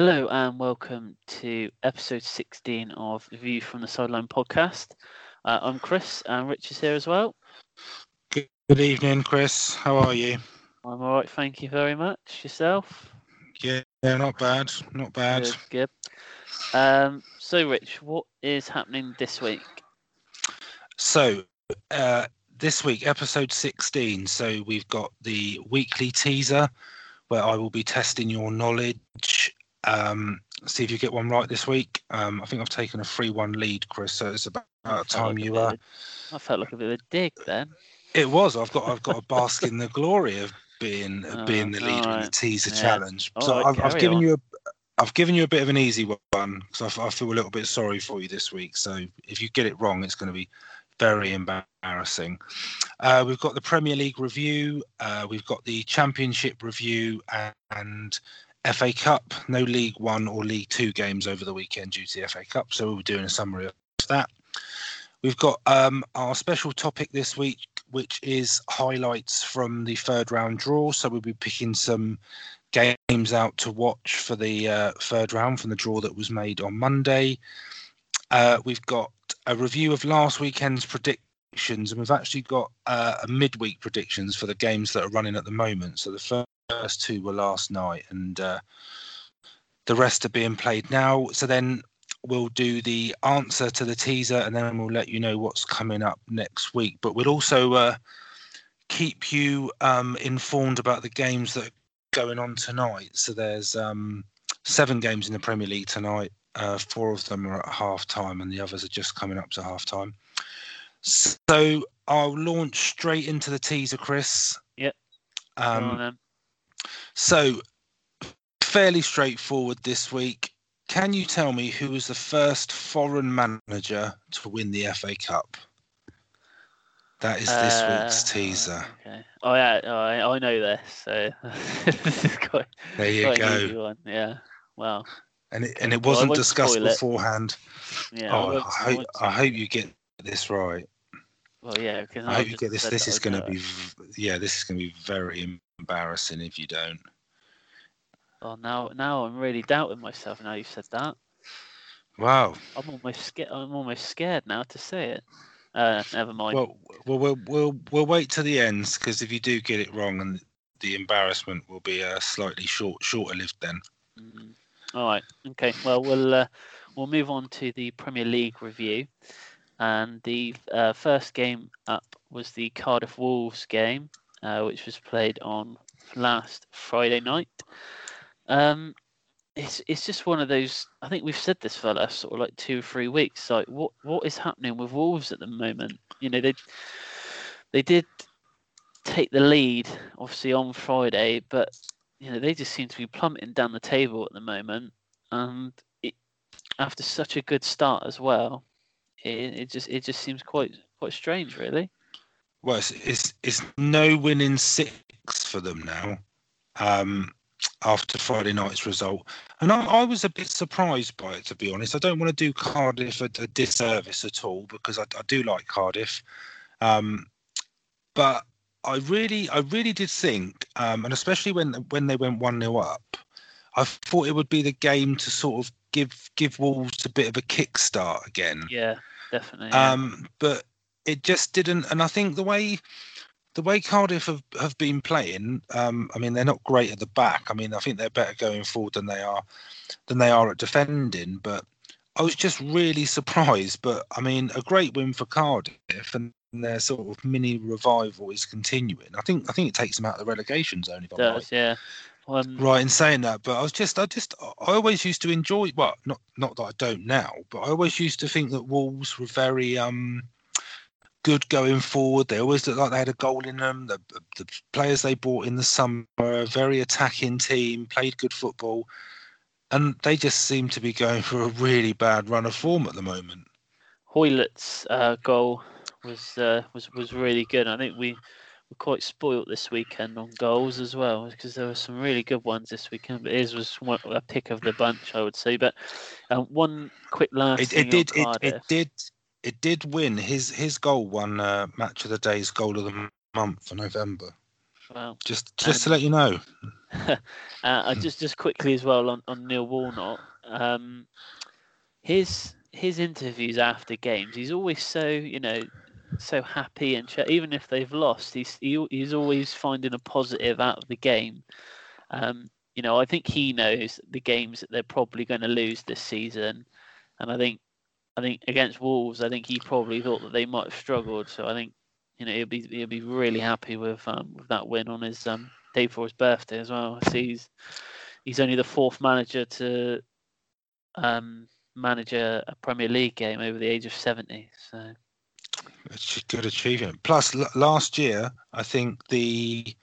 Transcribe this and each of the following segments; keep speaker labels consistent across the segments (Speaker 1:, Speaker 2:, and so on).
Speaker 1: Hello and welcome to episode 16 of View from the Sideline podcast. Uh, I'm Chris and Rich is here as well.
Speaker 2: Good evening, Chris. How are you?
Speaker 1: I'm all right, thank you very much. Yourself?
Speaker 2: Yeah, not bad. Not bad.
Speaker 1: Good, good. Um, so, Rich, what is happening this week?
Speaker 2: So, uh, this week, episode 16. So, we've got the weekly teaser where I will be testing your knowledge. Um, see if you get one right this week. Um, I think I've taken a 3 1 lead, Chris. So, it's about time
Speaker 1: like
Speaker 2: you were.
Speaker 1: I felt like a bit of a dig then.
Speaker 2: It was. I've got. I've got a bask in the glory of being
Speaker 1: Oh,
Speaker 2: being the leader in the teaser
Speaker 1: Yeah.
Speaker 2: challenge. So
Speaker 1: Alright,
Speaker 2: I've, I've given
Speaker 1: on.
Speaker 2: you a. I've given you a bit of an easy one because I, f- I feel a little bit sorry for you this week. So if you get it wrong, it's going to be very embarrassing. Uh, we've got the Premier League review. Uh, we've got the Championship review and, and FA Cup. No League One or League Two games over the weekend due to the FA Cup. So we'll be doing a summary of that. We've got um, our special topic this week, which is highlights from the third round draw. So we'll be picking some games out to watch for the uh, third round from the draw that was made on Monday. Uh, we've got a review of last weekend's predictions, and we've actually got uh, a midweek predictions for the games that are running at the moment. So the first two were last night, and uh, the rest are being played now. So then we'll do the answer to the teaser, and then we'll let you know what's coming up next week. But we'll also uh, keep you um, informed about the games that are going on tonight. So there's um, seven games in the Premier League tonight. Uh, four of them are at half time, and the others are just coming up to half time. So I'll launch straight into the teaser, Chris.
Speaker 1: Yep.
Speaker 2: Um,
Speaker 1: then.
Speaker 2: So fairly straightforward this week. Can you tell me who was the first foreign manager to win the FA Cup? That is this week's
Speaker 1: Uh,
Speaker 2: teaser.
Speaker 1: Okay. Oh yeah, oh, I, I know this. So this is quite,
Speaker 2: There you
Speaker 1: quite an easy
Speaker 2: go.
Speaker 1: Yeah. Well.
Speaker 2: And it, and it wasn't
Speaker 1: won't
Speaker 2: discussed
Speaker 1: it.
Speaker 2: beforehand.
Speaker 1: Yeah.
Speaker 2: oh,
Speaker 1: won't-
Speaker 2: I hope, I hope you get this right.
Speaker 1: Well, yeah.
Speaker 2: I hope you get this. This is going to be, yeah, this is going to be very embarrassing if you don't.
Speaker 1: Oh, now, now I'm really doubting myself. Now you've said that.
Speaker 2: Wow.
Speaker 1: I'm almost scared. I'm almost scared now to say it. Uh, never mind.
Speaker 2: Well, well, we'll we'll we'll wait to the end because if you do get it wrong, and the embarrassment will be uh, slightly short shorter lived then.
Speaker 1: Mm. All right. Okay. Well, we'll uh, we'll move on to the Premier League review, and the uh, first game up was the Cardiff Wolves game, uh, which was played on last Friday night. Um, it's it's just one of those. I think we've said this for the last sort of like two or three weeks. Like, what what is happening with Wolves at the moment? You know, they they did take the lead obviously on Friday, but you know they just seem to be plummeting down the table at the moment, and it, after such a good start as well, it, it just it just seems quite quite strange, really.
Speaker 2: Well, it's it's, it's no winning six for them now. Um, after Friday night's result, and I, I was a bit surprised by it to be honest. I don't want to do Cardiff a, a disservice at all because I, I do like Cardiff, um, but I really I really did think, um, and especially when when they went one 0 up, I thought it would be the game to sort of give give Wolves a bit of a kickstart again.
Speaker 1: Yeah, definitely. yeah.
Speaker 2: Um, but it just didn't. And I think the way the way Cardiff have, have been playing, um, I mean, they're not great at the back. I mean, I think they're better going forward than they are than they are at defending. But I was just really surprised. But I mean, a great win for Cardiff, and their sort of mini revival is continuing. I think I think it takes them out of the relegation zone. If I'm right.
Speaker 1: does yeah. Um,
Speaker 2: Right in saying that, but I was just, I just, I always used to enjoy. Well, not not that I don't now, but I always used to think that Wolves were very um good going forward. They always looked like they had a goal in them. The, the players they bought in the summer, a very attacking team, played good football, and they just seem to be going for a really bad run of form at the moment.
Speaker 1: Hoilett's uh, goal was uh, was was really good. I think we were quite spoilt this weekend on goals as well because there were some really good ones this weekend. But his was one, a pick of the bunch, I would say. But um, one quick last
Speaker 2: It,
Speaker 1: thing
Speaker 2: it did, it, it did, it did win. His his goal won uh, match of the day's goal of the month for November.
Speaker 1: Well,
Speaker 2: Just just to let you know.
Speaker 1: uh, just just quickly as well on, on Neil Warnock. Um, his his interviews after games, he's always so you know so happy and ch- even if they've lost, he's he, he's always finding a positive out of the game. Um, you know, I think he knows the games that they're probably going to lose this season, and I think I think against Wolves, I think he probably thought that they might have struggled. So I think you know he'll be he'll be really happy with um, with that win on his um, day for his birthday as well. I see he's he's only the fourth manager to um, manage a, a Premier League game over the age of seventy. So
Speaker 2: it's a good achievement. Plus, l- last year I think the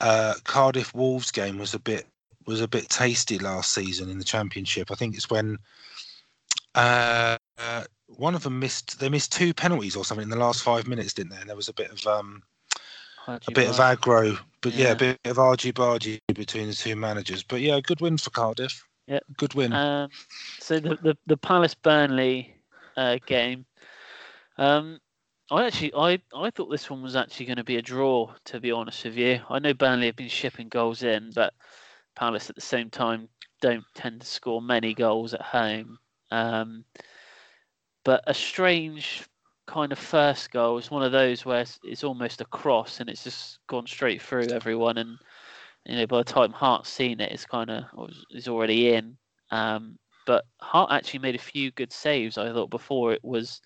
Speaker 2: uh, Cardiff Wolves game was a bit was a bit tasty last season in the Championship. I think it's when uh, one of them missed. They missed two penalties or something in the last five minutes, didn't they? And there was a bit of um, a bit of aggro, but yeah. yeah. a bit of argy bargy between the two managers. But yeah, good win for Cardiff.
Speaker 1: Yeah,
Speaker 2: good win.
Speaker 1: Um, so the the, the Palace Burnley uh, game. Um, I actually, I, I thought this one was actually going to be a draw. To be honest with you, I know Burnley have been shipping goals in, but Palace at the same time don't tend to score many goals at home. Um, but a strange kind of first goal is one of those where it's, it's, almost a cross and it's just gone straight through everyone. And you know, by the time Hart's seen it, it's kind of is already in. Um, but Hart actually made a few good saves. I thought before it was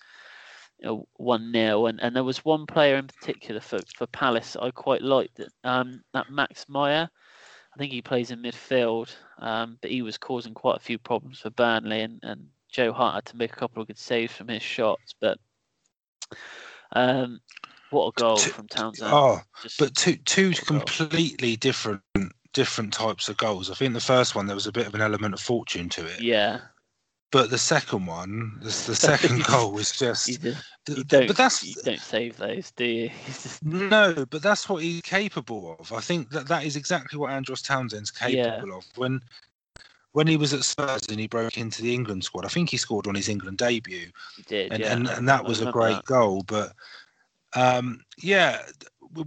Speaker 1: one 0 and, and there was one player in particular for, for Palace I quite liked. Um, that Max Meyer. I think he plays in midfield, um, but he was causing quite a few problems for Burnley, and, and Joe Hart had to make a couple of good saves from his shots. But um, what a goal from Townsend!
Speaker 2: Oh, Just but two two completely different different types of goals. I think the first one there was a bit of an element of fortune to it.
Speaker 1: Yeah,
Speaker 2: but the second one, the, the second goal was just. You,
Speaker 1: just, you don't, but that's you don't save those, do you?
Speaker 2: no, but that's what he's capable of. I think that that is exactly what Andros Townsend's capable yeah. of. When when he was at Spurs and he broke into the England squad, I think he scored on his England debut.
Speaker 1: He did,
Speaker 2: and
Speaker 1: yeah.
Speaker 2: and, and that was a great that. goal. But um, yeah,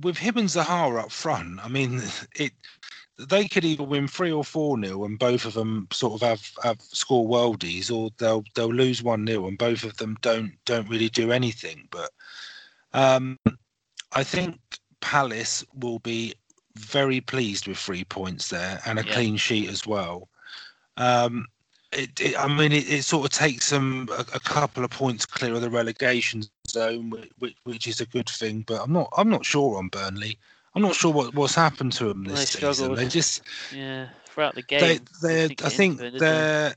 Speaker 2: with him and Zaha up front, I mean, it they could either win three or four nil and both of them sort of have, have score worldies, or they'll they'll lose one nil and both of them don't don't really do anything. But um, I think Palace will be very pleased with three points there and a yeah. clean sheet as well. Um, it, it, I mean, it, it, sort of takes them a, a, couple of points clear of the relegation zone, which, which, is a good thing. But I'm not I'm not sure on Burnley. I'm not sure what, what's happened to them this they season. They just
Speaker 1: yeah throughout the game.
Speaker 2: They, they, I think they're.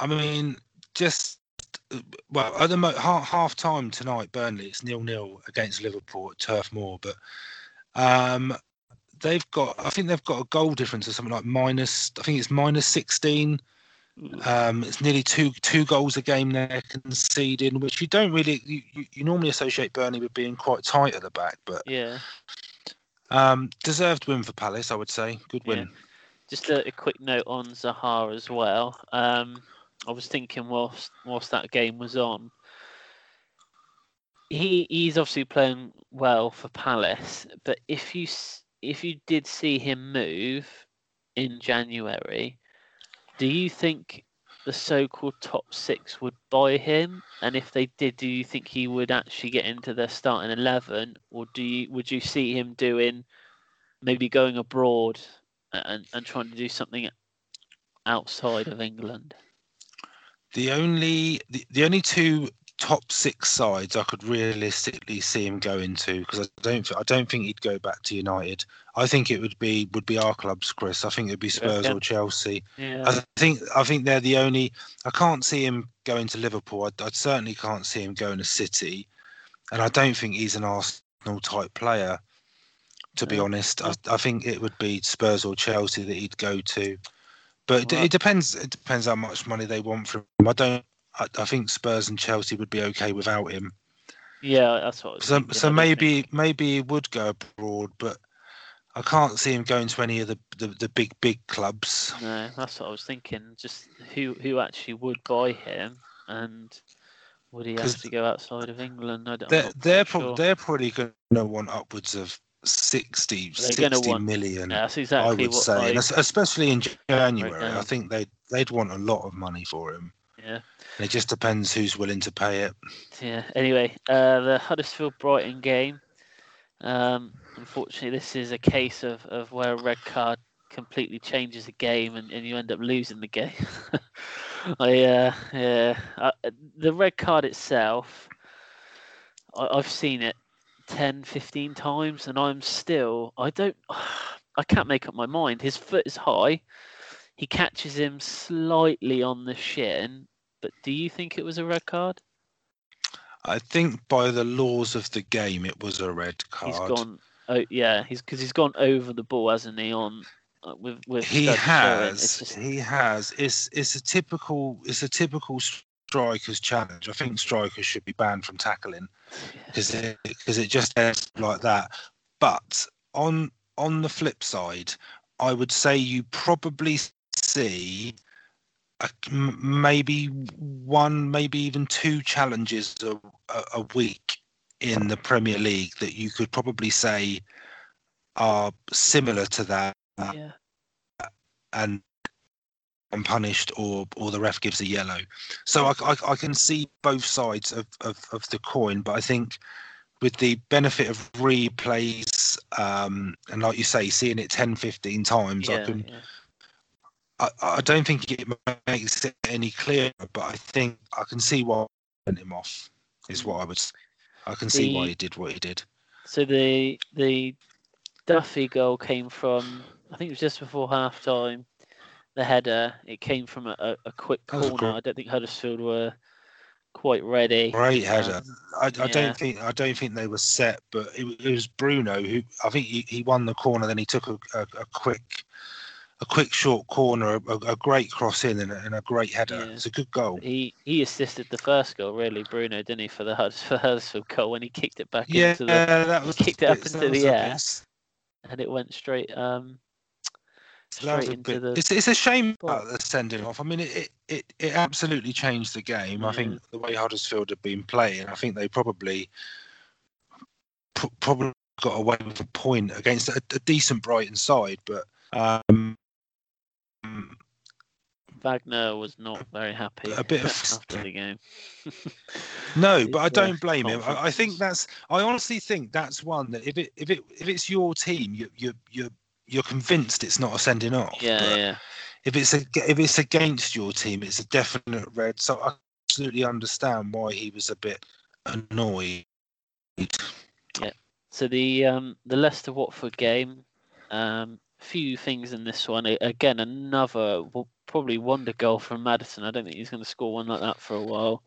Speaker 2: I mean, just well at the mo- half, half time tonight, Burnley it's nil nil against Liverpool at Turf Moor, but um, they've got I think they've got a goal difference of something like minus I think it's minus sixteen. Um, it's nearly two two goals a game they're conceding, which you don't really you, you normally associate Burnley with being quite tight at the back, but
Speaker 1: yeah,
Speaker 2: um, deserved win for Palace, I would say. Good win. Yeah.
Speaker 1: Just a, a, quick note on Zaha as well. Um, I was thinking whilst whilst that game was on, he he's obviously playing well for Palace. But if you if you did see him move in January, do you think the so-called top six would buy him? And if they did, do you think he would actually get into their starting eleven, or do you would you see him doing maybe going abroad and, and trying to do something outside of England?
Speaker 2: The only the, the only two top six sides I could realistically see him go into because I don't I don't think he'd go back to United. I think it would be would be our clubs, Chris. I think it'd be Spurs or Chelsea.
Speaker 1: Yeah. I
Speaker 2: think I think they're the only. I can't see him going to Liverpool. I, I certainly can't see him going to City, and I don't think he's an Arsenal type player. To be honest, I, I think it would be Spurs or Chelsea that he'd go to. But it, it depends. It depends how much money they want from him. I don't. I, I, think Spurs and Chelsea would be okay without him.
Speaker 1: Yeah, that's what.
Speaker 2: so, so maybe think. maybe he would go abroad, but I can't see him going to any of the, the, the big big clubs.
Speaker 1: No, that's what I was thinking. Just who who actually would buy him, and would he have to go outside of England? I don't.
Speaker 2: They're they're, pro- sure. they're probably going to want upwards of 60,
Speaker 1: They're
Speaker 2: 60
Speaker 1: want-
Speaker 2: million,
Speaker 1: Yeah, that's
Speaker 2: I would
Speaker 1: what
Speaker 2: say, especially in January, I think they they'd want a lot of money for him.
Speaker 1: Yeah.
Speaker 2: It just depends who's willing to pay it.
Speaker 1: Yeah. Anyway, uh, the Huddersfield Brighton game. Um, unfortunately, this is a case of, of where a red card completely changes the game and, and you end up losing the game. I uh, yeah, uh, the red card itself. I, I've seen it 10, 15 times, and I'm still I don't I can't make up my mind. His foot is high. He catches him slightly on the shin, but do you think it was a red card?
Speaker 2: I think by the laws of the game, it was a red card.
Speaker 1: He's gone. Oh yeah, he's because he's gone over the ball, hasn't he? On uh, with with
Speaker 2: he has.
Speaker 1: It's just
Speaker 2: He has. It's it's a typical. It's a typical striker's challenge. I think strikers should be banned from tackling because it because it just ends like that. But on on the flip side, I would say you probably see maybe one, maybe even two challenges a, a, week in the Premier League that you could probably say are similar to that
Speaker 1: yeah.
Speaker 2: and punished or or the ref gives a yellow. So I, I, I can see both sides of, of, of the coin, but I think with the benefit of replays um, and like you say, seeing it 10, 15 times, I can
Speaker 1: yeah.
Speaker 2: I, I don't think it makes it any clearer, but I think I can see why he sent him off. Is what I would. s- I can see why he did what he did.
Speaker 1: So the the Duffy goal came from I think it was just before half time. The header it came from a, a, a quick
Speaker 2: was
Speaker 1: corner. I don't think Huddersfield were quite ready.
Speaker 2: Great header.
Speaker 1: Um,
Speaker 2: I, I
Speaker 1: yeah.
Speaker 2: don't think I don't think they were set, but it, it was Bruno who I think he, he won the corner. Then he took a, a, a quick a quick short corner, a, a great cross in, and a, and a great header.
Speaker 1: Yeah.
Speaker 2: It's a good goal.
Speaker 1: He he assisted the first goal really, Bruno, didn't he, for the for Huddersfield goal when he kicked it back
Speaker 2: Yeah,
Speaker 1: into the
Speaker 2: that was
Speaker 1: kicked it up into the air. and it went straight um straight into
Speaker 2: bit-
Speaker 1: the
Speaker 2: It's, it's a shame
Speaker 1: ball.
Speaker 2: about the sending off. I mean, it, it, it, it absolutely changed the game. I think the way Huddersfield had been playing, I think they probably probably got away with a point against a, a decent Brighton side, but um,
Speaker 1: Wagner was not very happy
Speaker 2: A bit of-
Speaker 1: after the game.
Speaker 2: no, but I
Speaker 1: uh,
Speaker 2: don't blame him. I, I think that's. I honestly think that's one that if it if it if it's your team, you you you you're convinced it's not a sending off.
Speaker 1: Yeah,
Speaker 2: but
Speaker 1: yeah.
Speaker 2: if it's a, if it's against your team, it's a definite red. So I absolutely understand why he was a bit annoyed. Yeah.
Speaker 1: So the um the Leicester Watford game, um, few things in this one. Again, another well, probably wonder goal from Maddison. I don't think he's going to score one like that for a while.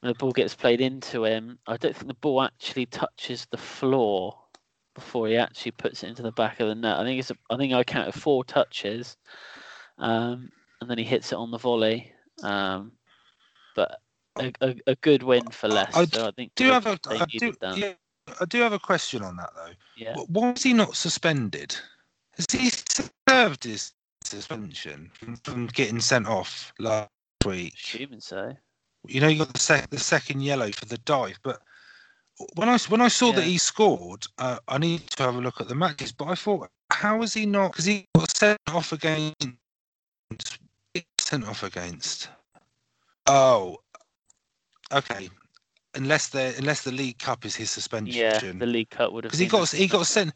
Speaker 1: When the ball gets played into him, I don't think the ball actually touches the floor before he actually puts it into the back of the net. I think it's a, I think I counted four touches, um, and then he hits it on the volley. Um, but a, a, a good win for
Speaker 2: I
Speaker 1: Leicester. I think
Speaker 2: Do have a? I do, yeah, I do have a question on that though.
Speaker 1: yeah.
Speaker 2: Why was he not suspended? Has he served his suspension from, from getting sent off last week?
Speaker 1: Assuming so.
Speaker 2: You know, you got the, sec- the second yellow for the dive, but when I when I saw that he scored, uh, I need to have a look at the matches. But I thought, how was he not? Because he got sent off against. Sent off against. Oh, okay. Unless the unless the League Cup is his suspension.
Speaker 1: Yeah, the League Cup would have.
Speaker 2: because he got he got sent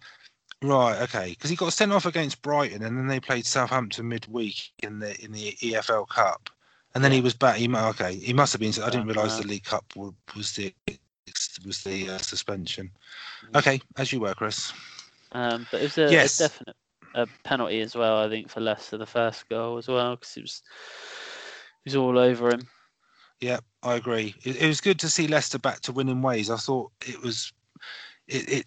Speaker 2: right okay because he got sent off against Brighton and then they played Southampton midweek in the in the EFL Cup. And then he was back he okay he must have been I didn't realise the League Cup was, was the was the uh, suspension. Okay as you were Chris.
Speaker 1: Um, but it was a, a
Speaker 2: Yes.
Speaker 1: definite a penalty as well. I think for Leicester, the first goal as well, because it was it was all over him.
Speaker 2: yeah I agree. It, it was good to see Leicester back to winning ways. I thought it was it, it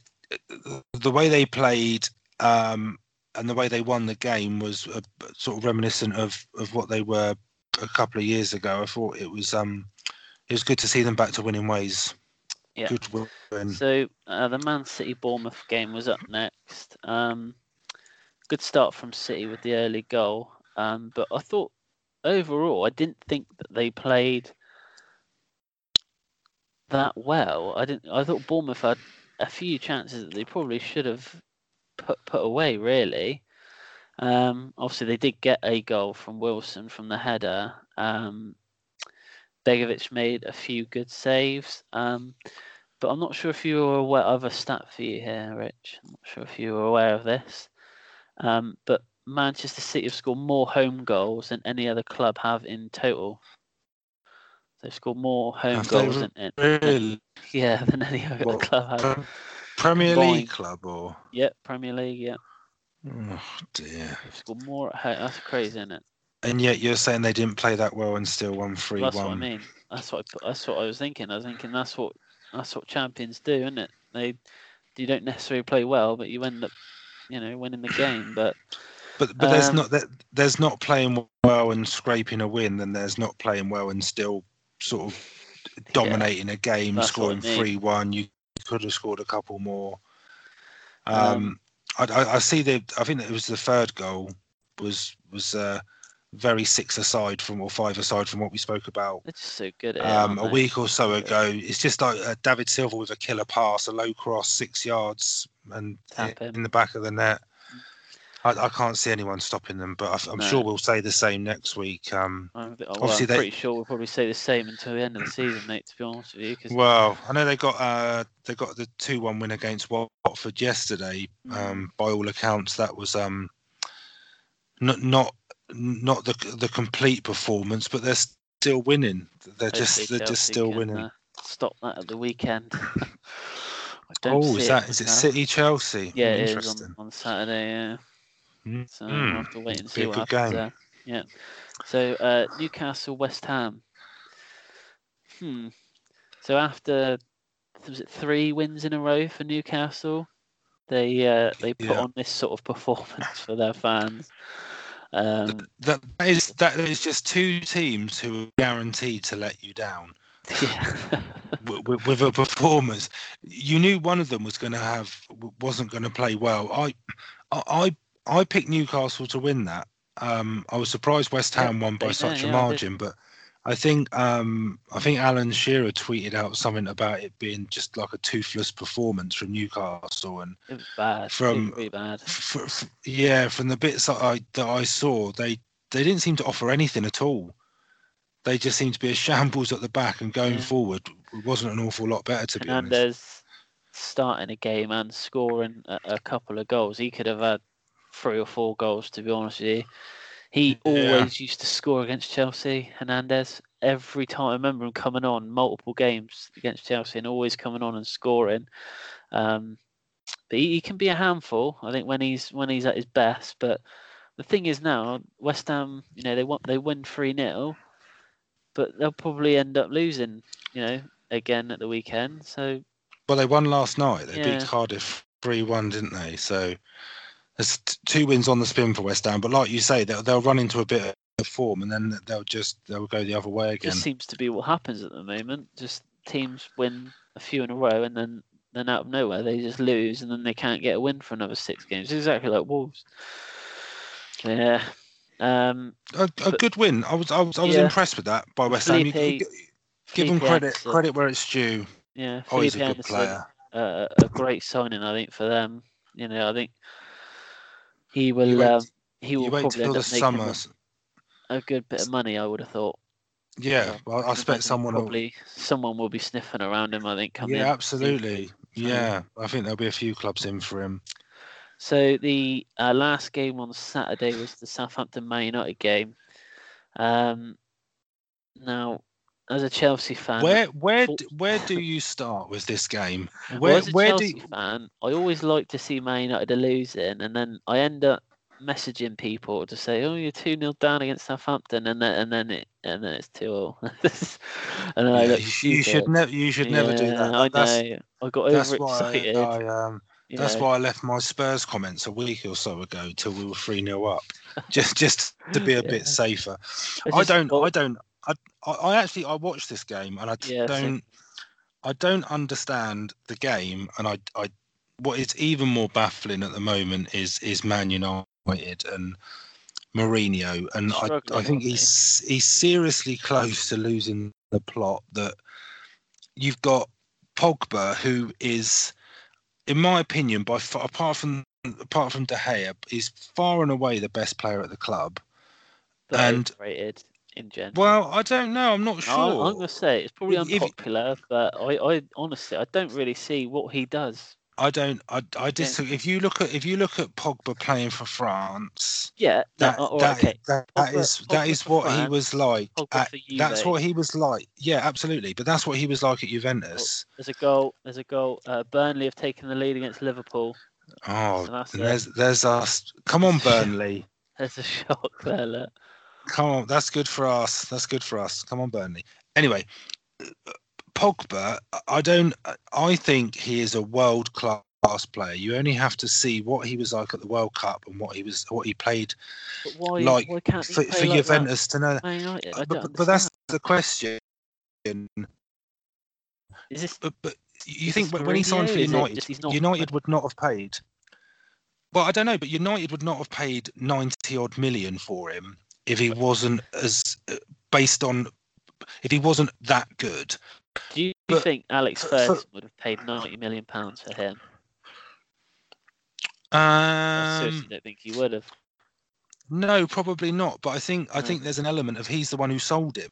Speaker 2: the way they played um and the way they won the game was uh, sort of reminiscent of of what they were a couple of years ago. I thought it was um it was good to see them back to winning ways.
Speaker 1: Yeah.
Speaker 2: Win.
Speaker 1: So uh, the Man City Bournemouth game was up next. Um, good start from City with the early goal, um, but I thought overall I didn't think that they played that well. I didn't. I thought Bournemouth had a few chances that they probably should have put put away. Really, um, obviously they did get a goal from Wilson from the header. Um, Begovic made a few good saves, um, but I'm not sure if you were aware of a stat for you here, Rich. I'm not sure if you were aware of this, um, but Manchester City have scored more home goals than any other club have in total. They've scored more home
Speaker 2: Have
Speaker 1: goals than, than-
Speaker 2: Really?
Speaker 1: yeah than any other
Speaker 2: What,
Speaker 1: club.
Speaker 2: Pre- Premier
Speaker 1: Combined.
Speaker 2: League club or?
Speaker 1: Yep, Premier League. Yeah,
Speaker 2: Oh dear.
Speaker 1: they've scored more at home. That's crazy, isn't it?
Speaker 2: And yet you're saying they didn't play that well and still won three
Speaker 1: That's
Speaker 2: one.
Speaker 1: what I mean. That's what I that's what I was thinking. I was thinking that's what that's what champions do, isn't it? They you don't necessarily play well, but you end up, you know, winning the game. But
Speaker 2: But but there's
Speaker 1: Um,
Speaker 2: not that there's not playing well and scraping a win, and there's not playing well and still sort of dominating a game,
Speaker 1: that's what I
Speaker 2: scoring
Speaker 1: mean.
Speaker 2: three one. You could have scored a couple more. Um,
Speaker 1: Um,
Speaker 2: I, I, see the. I think it was the third goal was was uh, very six aside from or five aside from what we spoke about
Speaker 1: just so good
Speaker 2: um, a week or so ago. It's just like uh, David Silva with a killer pass, a low cross, six yards, and
Speaker 1: Tap in.
Speaker 2: in the back of the net. I, I can't see anyone stopping them, but I, I'm
Speaker 1: No.
Speaker 2: sure we'll say the same next week. Um,
Speaker 1: I'm, bit- well,
Speaker 2: obviously
Speaker 1: I'm
Speaker 2: they-
Speaker 1: pretty sure we'll probably say the same until the end of the season, mate. To be honest with you, because
Speaker 2: well, I know they got uh, they got the two-one win against Watford yesterday.
Speaker 1: Mm.
Speaker 2: Um, by all accounts, that was um, not not not the the complete performance, but they're still winning. They're just they're just still winning.
Speaker 1: Uh, stop that at the weekend.
Speaker 2: Oh, is that is it. City Chelsea?
Speaker 1: Yeah, it is
Speaker 2: interesting.
Speaker 1: on, on Saturday. Yeah.
Speaker 2: Mm.
Speaker 1: So
Speaker 2: Mm.
Speaker 1: we'll have to wait and see what happens there. Yeah. So uh, Newcastle, West Ham. Hmm. So after was it three wins in a row for Newcastle, they uh, they put
Speaker 2: Yeah.
Speaker 1: on this sort of performance for their fans. Um,
Speaker 2: That that is that is just two teams who are guaranteed to let you down.
Speaker 1: yeah.
Speaker 2: with, with a performance. You knew one of them was going to have wasn't going to play well. I I I picked Newcastle to win that. Um, I was surprised West
Speaker 1: Yeah,
Speaker 2: Ham won by such
Speaker 1: yeah,
Speaker 2: a
Speaker 1: yeah,
Speaker 2: margin, but I think um, I think Alan Shearer tweeted out something about it being just like a toothless performance from Newcastle, and
Speaker 1: It was bad.
Speaker 2: From-
Speaker 1: it was really bad.
Speaker 2: f- f- yeah, from the bits that I that I saw, they they didn't seem to offer anything at all. They just seemed to be a shambles at the back, and going
Speaker 1: Yeah.
Speaker 2: forward it wasn't an awful lot better to be honest.
Speaker 1: Hernandez starting a game and scoring a, a couple of goals. He could have had three or four goals, to be honest with you. He
Speaker 2: Yeah.
Speaker 1: always used to score against Chelsea, Hernandez. Every time I remember him coming on multiple games against Chelsea and always coming on and scoring. Um, but he, he can be a handful, I think, when he's when he's at his best. But the thing is now, West Ham, you know, they want they win three 0 but they'll probably end up losing, you know, again at the weekend. So
Speaker 2: Well, they won last night. They
Speaker 1: Yeah.
Speaker 2: beat Cardiff three one, didn't they? So there's two wins on the spin for West Ham. But like you say, they'll they'll run into a bit of form, and then they'll just they'll go the other way again.
Speaker 1: just seems to be what happens at the moment. Just teams win a few in a row, and then then out of nowhere they just lose, and then they can't get a win for another six games. Exactly like Wolves. Yeah. Um,
Speaker 2: A, a
Speaker 1: but-
Speaker 2: good win. I was I was I was
Speaker 1: Yeah.
Speaker 2: impressed with that by West Ham. You-
Speaker 1: Felipe-
Speaker 2: you- give them credit
Speaker 1: Anderson-
Speaker 2: credit where it's due.
Speaker 1: Yeah,
Speaker 2: Oh, he's a good
Speaker 1: Anderson,
Speaker 2: player.
Speaker 1: uh, a great signing, I think, for them. You know, I think he will.
Speaker 2: You wait-
Speaker 1: um, he will probably end up making a good bit of money. I would have thought.
Speaker 2: Yeah, well, I expect someone will.
Speaker 1: probably someone will be sniffing around him. I think coming.
Speaker 2: Yeah,
Speaker 1: in.
Speaker 2: absolutely. Yeah, I think there'll be a few clubs in for him.
Speaker 1: So the uh, last game on Saturday was the Southampton Man United game. Um, now, as a Chelsea fan,
Speaker 2: Where where where do you start with this game?
Speaker 1: well,
Speaker 2: Where
Speaker 1: as a
Speaker 2: where do
Speaker 1: Chelsea
Speaker 2: you,
Speaker 1: fan, I always like to see Man United losing, and then I end up messaging people to say, "Oh, you're two 0 down against Southampton," and then and then it and then it's two 0 and I
Speaker 2: Yeah,
Speaker 1: look
Speaker 2: you, sh- you should never you should never do that.
Speaker 1: I
Speaker 2: That's
Speaker 1: know. I got
Speaker 2: that's why
Speaker 1: overexcited.
Speaker 2: I, um
Speaker 1: you
Speaker 2: that's why I left my Spurs comments a week or so ago till we were three 0 up, just just to be a
Speaker 1: Yeah.
Speaker 2: bit safer.
Speaker 1: I
Speaker 2: I don't
Speaker 1: got-
Speaker 2: I don't I, I I actually I watched this game and I
Speaker 1: Yeah,
Speaker 2: don't I don't understand the game and I I what is even more baffling at the moment is is Man United and Mourinho. And I, I think he's he's seriously close to losing the plot that you've got Pogba who is in my opinion, by far, apart from apart from De Gea, is far and away the best player at the club. And-
Speaker 1: overrated in general.
Speaker 2: Well, I don't know. I'm not sure.
Speaker 1: I'm gonna say it's probably
Speaker 2: If- if-
Speaker 1: unpopular, but I, I honestly I don't really see what he does.
Speaker 2: I don't. I, I disagree. If you look at if you look at Pogba playing for France,
Speaker 1: Yeah, no,
Speaker 2: that
Speaker 1: uh, all
Speaker 2: that,
Speaker 1: okay.
Speaker 2: that, that
Speaker 1: Pogba-
Speaker 2: is
Speaker 1: Pogba
Speaker 2: is
Speaker 1: for
Speaker 2: what he was like. At, that's what he was like. Yeah, absolutely. But that's what he was like at Juventus.
Speaker 1: There's a goal. There's a goal. Uh, Burnley have taken the lead against Liverpool.
Speaker 2: Oh,
Speaker 1: So that's
Speaker 2: and
Speaker 1: it.
Speaker 2: there's there's us. Come on, Burnley.
Speaker 1: There's a shock there. Look.
Speaker 2: Come on, that's good for us. That's good for us. Come on, Burnley. Anyway, Pogba, I don't. I think he is a world class player. You only have to see what he was like at the World Cup and what he was, what he played
Speaker 1: why?
Speaker 2: like
Speaker 1: why
Speaker 2: for,
Speaker 1: play
Speaker 2: for
Speaker 1: like
Speaker 2: Juventus to know.
Speaker 1: That? Man United, I
Speaker 2: But, but, that's the question.
Speaker 1: Is this
Speaker 2: But, but you think when he signed for United,
Speaker 1: just
Speaker 2: United would not have paid. Well, I don't know, but United would not have paid ninety odd million for him if he wasn't as based on if he wasn't that good.
Speaker 1: Do you
Speaker 2: But
Speaker 1: think Alex
Speaker 2: for-
Speaker 1: Ferguson would have paid ninety million pounds for him? I seriously
Speaker 2: Um,
Speaker 1: don't think he would have.
Speaker 2: no, probably not. But I think I think there's an element of he's the one who sold him,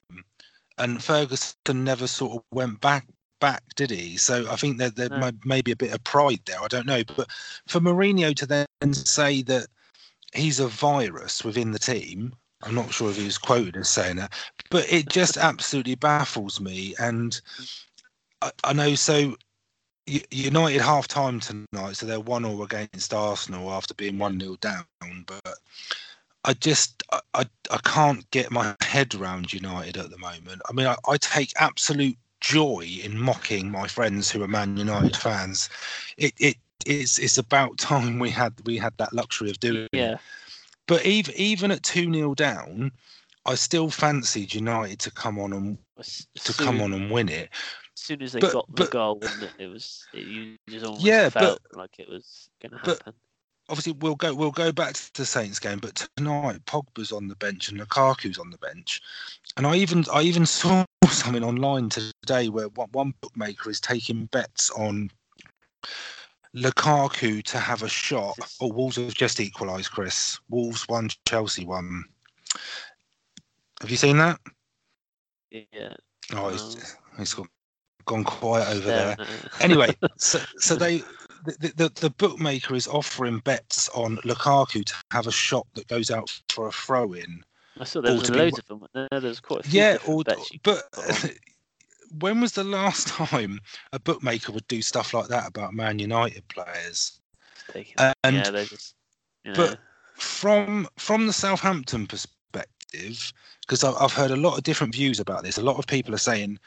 Speaker 2: and Ferguson never sort of went back back, did he? So I think that there
Speaker 1: No.
Speaker 2: may be a bit of pride there. I don't know, but for Mourinho to then say that he's a virus within the team. I'm not sure if he was quoted as saying that, but it just absolutely baffles me. And I, I know so. United half time tonight, so they're one all against Arsenal after being one 0 down. But I just I, I I can't get my head around United at the moment. I mean, I, I take absolute joy in mocking my friends who are Man United fans. It it is it's about time we had we had that luxury of doing it. But even even at two 0 down, I still fancied United to come on and
Speaker 1: as
Speaker 2: to
Speaker 1: soon,
Speaker 2: come on and win it.
Speaker 1: As soon as they
Speaker 2: But-
Speaker 1: got the goal, it, it was it, you just almost
Speaker 2: Yeah, but-
Speaker 1: felt like it was going to
Speaker 2: but-
Speaker 1: happen.
Speaker 2: Obviously, we'll go we'll go back to the Saints game, but tonight Pogba's on the bench and Lukaku's on the bench, and I even I even saw something online today where one, one bookmaker is taking bets on Lukaku to have a shot. Oh, Wolves have just equalised, Chris. Wolves won, Chelsea won. Have you seen that?
Speaker 1: Yeah,
Speaker 2: Oh, it's, it's got- gone quiet over there. anyway, so so they the, the the bookmaker is offering bets on Lukaku to have a shot that goes out for a throw in.
Speaker 1: I saw there was
Speaker 2: to be
Speaker 1: loads of them. There, there quite a few
Speaker 2: Yeah, or but
Speaker 1: could put on.
Speaker 2: when was the last time a bookmaker would do stuff like that about Man United players? And
Speaker 1: yeah, they just. Know,
Speaker 2: but from from the Southampton perspective, because I've heard a lot of different views about this. A lot of people are saying,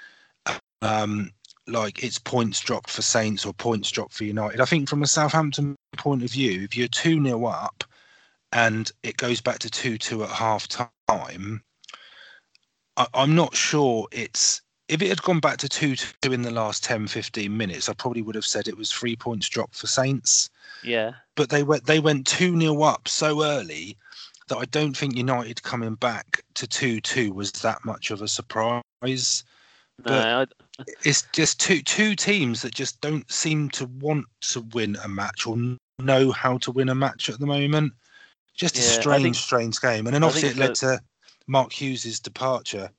Speaker 2: um, like it's points dropped for Saints or points dropped for United. I think from a Southampton point of view, if you're two 0 up and it goes back to two two at half time, I'm not sure it's. If it had gone back to 2 2 in the last 10, 15 minutes, I probably would have said it was three points dropped for Saints
Speaker 1: yeah,
Speaker 2: but they went they went two 0 up so early that I don't think United coming back to two two was that much of a surprise.
Speaker 1: no, I,
Speaker 2: It's just two two teams that just don't seem to want to win a match or know how to win a match at the moment. Just a
Speaker 1: Yeah, I
Speaker 2: strange,
Speaker 1: think-
Speaker 2: strange game, and then obviously it led to Mark Hughes's departure.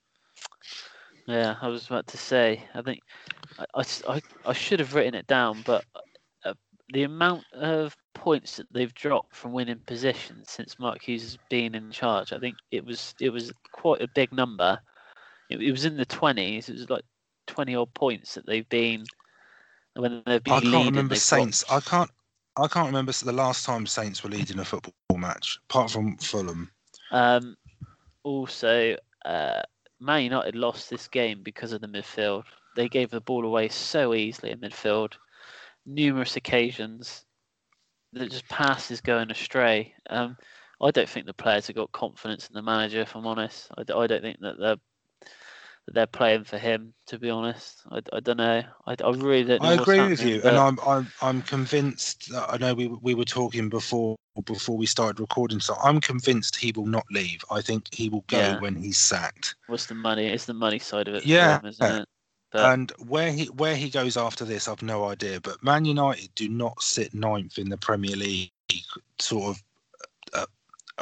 Speaker 1: Yeah, I was about to say. I think I, I, I should have written it down, but uh, the amount of points that they've dropped from winning positions since Mark Hughes has been in charge, I think it was it was quite a big number. It, it was in the twenties. It was like twenty odd points that they've been when they've been
Speaker 2: I can't
Speaker 1: leading.
Speaker 2: remember Saints.
Speaker 1: dropped.
Speaker 2: I can't. I can't remember the last time Saints were leading a football match, apart from Fulham.
Speaker 1: Um, also, uh, Man United lost this game because of the midfield. They gave the ball away so easily in midfield, numerous occasions. That just passes going astray. Um, I don't think the players have got confidence in the manager. If I'm honest, I don't think that they're that they're playing for him. To be honest, I, I don't know. I, I really don't. Know
Speaker 2: I agree with you,
Speaker 1: but-
Speaker 2: and I'm I'm I'm convinced. That, I know we we were talking before before we started recording, so I'm convinced he will not leave. I think he will go
Speaker 1: Yeah.
Speaker 2: when he's sacked.
Speaker 1: What's the money? It's the money side of it. for
Speaker 2: Yeah.
Speaker 1: isn't it? But
Speaker 2: And where he where he goes after this, I've no idea. But Man United do not sit ninth in the Premier League, sort of a,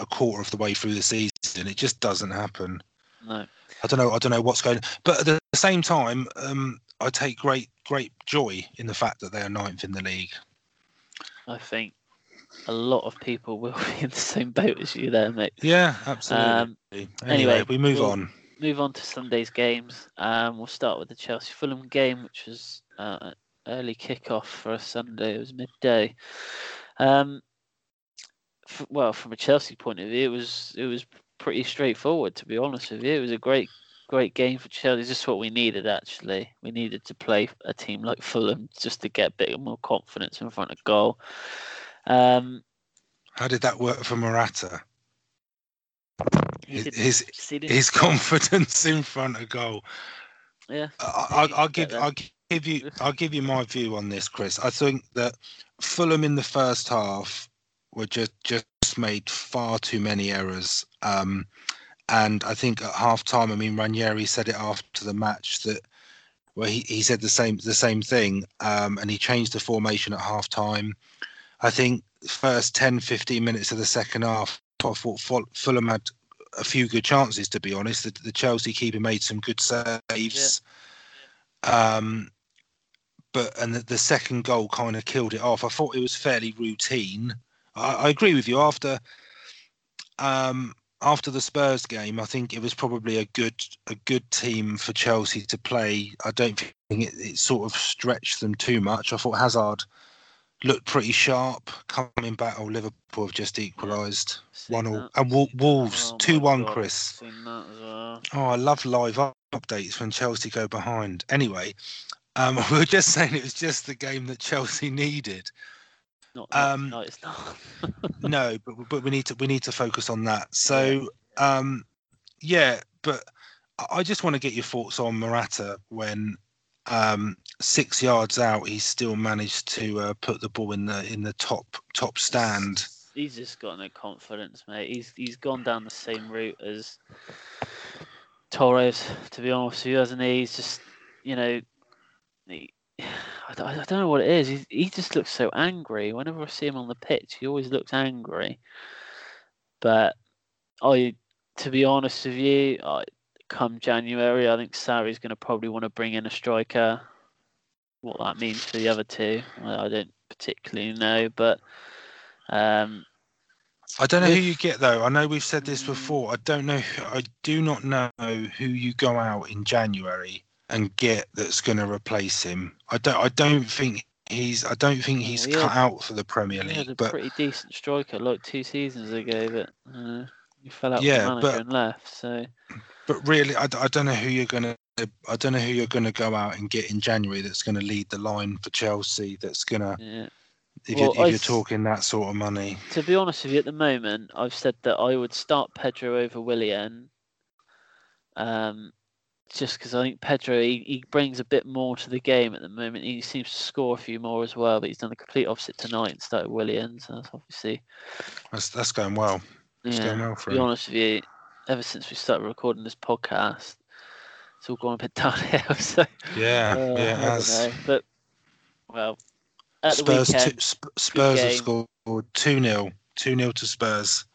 Speaker 2: a quarter of the way through the season. It just doesn't happen.
Speaker 1: no,
Speaker 2: I don't know. I don't know what's going. on. But at the same time, um, I take great great joy in the fact that they are ninth in the league.
Speaker 1: I think a lot of people will be in the same boat as you there, mate.
Speaker 2: Yeah, absolutely.
Speaker 1: Um,
Speaker 2: anyway,
Speaker 1: anyway,
Speaker 2: we move
Speaker 1: we'll-
Speaker 2: on.
Speaker 1: Move on to Sunday's games. Um, we'll start with the Chelsea Fulham game, which was uh, an early kickoff for a Sunday. It was midday. Um, f- well, from a Chelsea point of view, it was it was pretty straightforward. To be honest with you, it was a great great game for Chelsea. Just what we needed actually. We needed to play a team like Fulham just to get a bit more confidence in front of goal. Um,
Speaker 2: How did that work for Morata? His his,
Speaker 1: he didn't
Speaker 2: his
Speaker 1: score.
Speaker 2: confidence in front of goal.
Speaker 1: Yeah,
Speaker 2: I,
Speaker 1: you
Speaker 2: I, I'll give. I'll give you I'll give you my view on this, Chris. I think that Fulham in the first half were just just made far too many errors. Um, and I think at half time, I mean, Ranieri said it after the match that well, he, he said the same the same thing, um, and he changed the formation at half time. I think first 10, 15 minutes of the second half, I thought Fulham had a few good chances. To be honest, the, the Chelsea keeper made some good saves. Um, but and the, the second goal kind of killed it off. I thought it was fairly routine. I, I agree with you. After um, after the Spurs game, I think it was probably a good a good team for Chelsea to play. I don't think it, it sort of stretched them too much. I thought Hazard looked pretty sharp coming back. Oh, Liverpool have just equalised one all, and Wol- Wolves
Speaker 1: Oh
Speaker 2: two one.
Speaker 1: God,
Speaker 2: Chris.
Speaker 1: Seen that as well.
Speaker 2: Oh, I love live updates when Chelsea go behind. Anyway, um, we were just saying it was just the game that Chelsea needed.
Speaker 1: Not,
Speaker 2: Um,
Speaker 1: no, it's not.
Speaker 2: No, but but we need to we need to focus on that. So, um, yeah, but I- I just want to get your thoughts on Morata when um, six yards out, he still managed to uh, put the ball in the in the top top stand.
Speaker 1: He's just got no confidence, mate. He's he's gone down the same route as Torres, to be honest with you, hasn't he? He's just, you know, he, I, don't, I don't know what it is. He, he just looks so angry. Whenever I see him on the pitch, he always looks angry. But I, to be honest with you, I, come January, I think Sarri's going to probably want to bring in a striker. What that means for the other two, I don't particularly know, but um,
Speaker 2: I don't know who you get though. I know we've said this before. I don't know. I do not know who you go out in January and get that's going to replace him. I don't. I don't think he's. I don't think he's
Speaker 1: Well, he
Speaker 2: cut out for the Premier League.
Speaker 1: He had a
Speaker 2: But
Speaker 1: pretty decent striker like two seasons ago, but uh, he fell out
Speaker 2: Yeah,
Speaker 1: with the manager
Speaker 2: but-
Speaker 1: and left. So
Speaker 2: but really, I don't know who you're going to. I don't know who you're going to go out and get in January that's going to lead the line for Chelsea. That's going to.
Speaker 1: yeah.
Speaker 2: If,
Speaker 1: Well,
Speaker 2: you're, if you're talking that sort of money,
Speaker 1: To be honest with you, at the moment, I've said that I would start Pedro over Willian. Um, just because I think Pedro he, he brings a bit more to the game at the moment. He seems to score a few more as well, but he's done the complete opposite tonight and started Willian. So that's obviously
Speaker 2: that's that's going well. It's going well
Speaker 1: to
Speaker 2: for
Speaker 1: be
Speaker 2: him.
Speaker 1: honest with you, ever since we started recording this podcast, it's all gone a bit downhill. So
Speaker 2: Yeah,
Speaker 1: Uh,
Speaker 2: yeah, it has.
Speaker 1: But well,
Speaker 2: Spurs,
Speaker 1: the
Speaker 2: two, Sp- Spurs have scored two 0 two 0 to Spurs.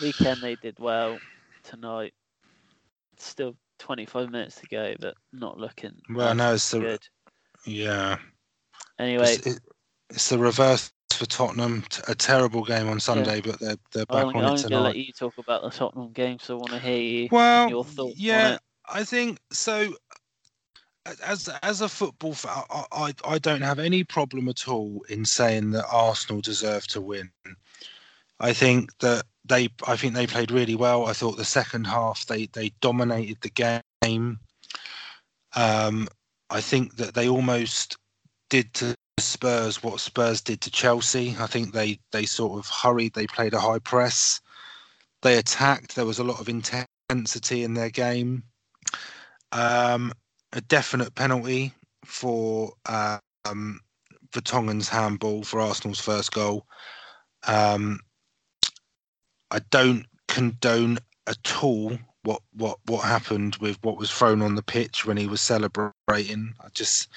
Speaker 1: weekend they did well. Tonight, still 25 minutes to go, but not looking.
Speaker 2: Well, no, it's the
Speaker 1: good.
Speaker 2: yeah.
Speaker 1: Anyway,
Speaker 2: It's, it, it's the reverse for Tottenham. A terrible game on Sunday, but they're they're back
Speaker 1: I'm,
Speaker 2: on
Speaker 1: I'm
Speaker 2: it
Speaker 1: going to let
Speaker 2: tonight.
Speaker 1: you talk about the Tottenham game, so I want to hear you,
Speaker 2: Well,
Speaker 1: your thoughts
Speaker 2: yeah,
Speaker 1: on it.
Speaker 2: I think so. As as a football fan, I, I I don't have any problem at all in saying that Arsenal deserve to win. I think that they I think they played really well. I thought the second half they they dominated the game. Um, I think that they almost did to Spurs what Spurs did to Chelsea. I think they they sort of hurried. They played a high press. They attacked. There was a lot of intensity in their game. Um, a definite penalty for um, Vertonghen's handball for Arsenal's first goal. Um, I don't condone at all what what what happened with what was thrown on the pitch when he was celebrating. I just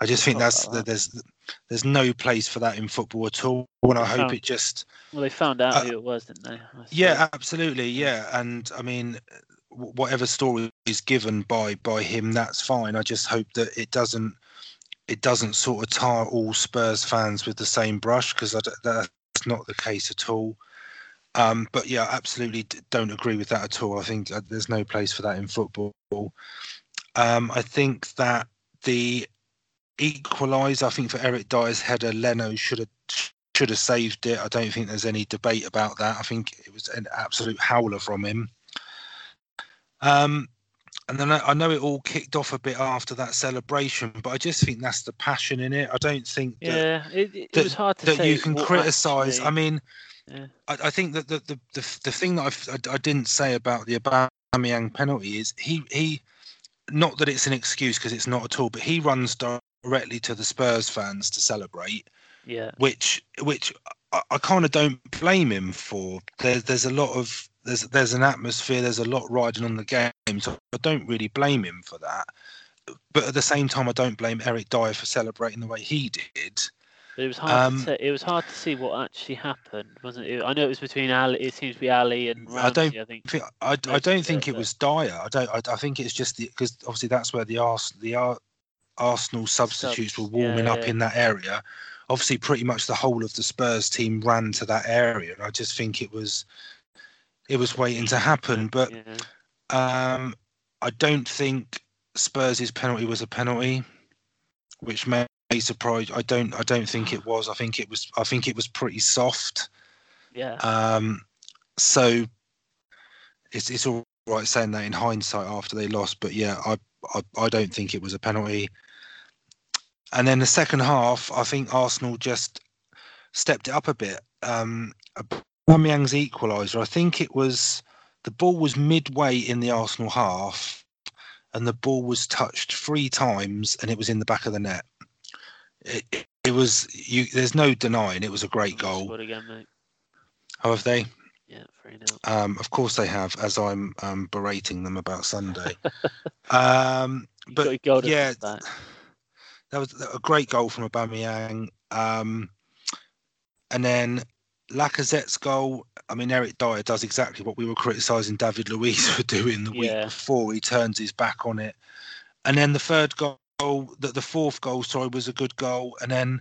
Speaker 2: I just think that's that. there's there's no place for that in football at all, and I hope it just.
Speaker 1: Well, they found out uh, who it was, didn't they?
Speaker 2: Yeah, absolutely. Yeah, and I mean, whatever story is given by by him, that's fine. I just hope that it doesn't it doesn't sort of tar all Spurs fans with the same brush because that's not the case at all. Um, but yeah, absolutely don't agree with that at all. I think there's no place for that in football. Um, I think that the equaliser, I think for Eric Dier's header, Leno should have should have saved it. I don't think there's any debate about that. I think it was an absolute howler from him. Um, and then I, I, know it all kicked off a bit after that celebration, but I just think that's the passion in it. I don't think that,
Speaker 1: yeah, it, it that, was hard to say that
Speaker 2: you can criticise. I mean, yeah. I, I, think that the, the the, the thing that I, I didn't say about the Aubameyang penalty is he he not that it's an excuse because it's not at all, but he runs directly to the Spurs fans to celebrate.
Speaker 1: Yeah.
Speaker 2: Which which I, I kind of don't blame him for. There's there's a lot of there's there's an atmosphere. There's a lot riding on the game, so I don't really blame him for that. But at the same time, I don't blame Eric Dier for celebrating the way he did.
Speaker 1: But it was hard. Um, to, it was hard to see what actually happened, wasn't it? I know it was between Alli. It seems to be Alli and Ramsey, I
Speaker 2: don't
Speaker 1: I think.
Speaker 2: think I, I don't think it was Dyer. I don't. I, I think it's just because obviously that's where the Ars the Arsenal substitutes Subs, were warming yeah, up yeah. in that area. Obviously, pretty much the whole of the Spurs team ran to that area, and I just think it was it was waiting to happen. But yeah. um, I don't think Spurs' penalty was a penalty, which may surprise. I don't. I don't think it was. I think it was. I think it was pretty soft.
Speaker 1: Yeah.
Speaker 2: Um. So it's it's all right saying that in hindsight after they lost, but yeah, I I, I don't think it was a penalty. And then the second half, I think Arsenal just stepped it up a bit. Um, Aubameyang's equaliser, I think it was the ball was midway in the Arsenal half, and the ball was touched three times, and it was in the back of the net it, it, was you. There's no denying it was a great goal.
Speaker 1: Again, mate.
Speaker 2: How have they?
Speaker 1: Yeah, three
Speaker 2: Um, of course they have, as I'm um, berating them about Sunday. um, but yeah, that. was a great goal from Aubameyang. Um, and then Lacazette's goal. I mean, Eric Dier does exactly what we were criticising David Luiz for doing the week yeah. before. He turns his back on it, and then the third goal goal, that the fourth goal, sorry, was a good goal, and then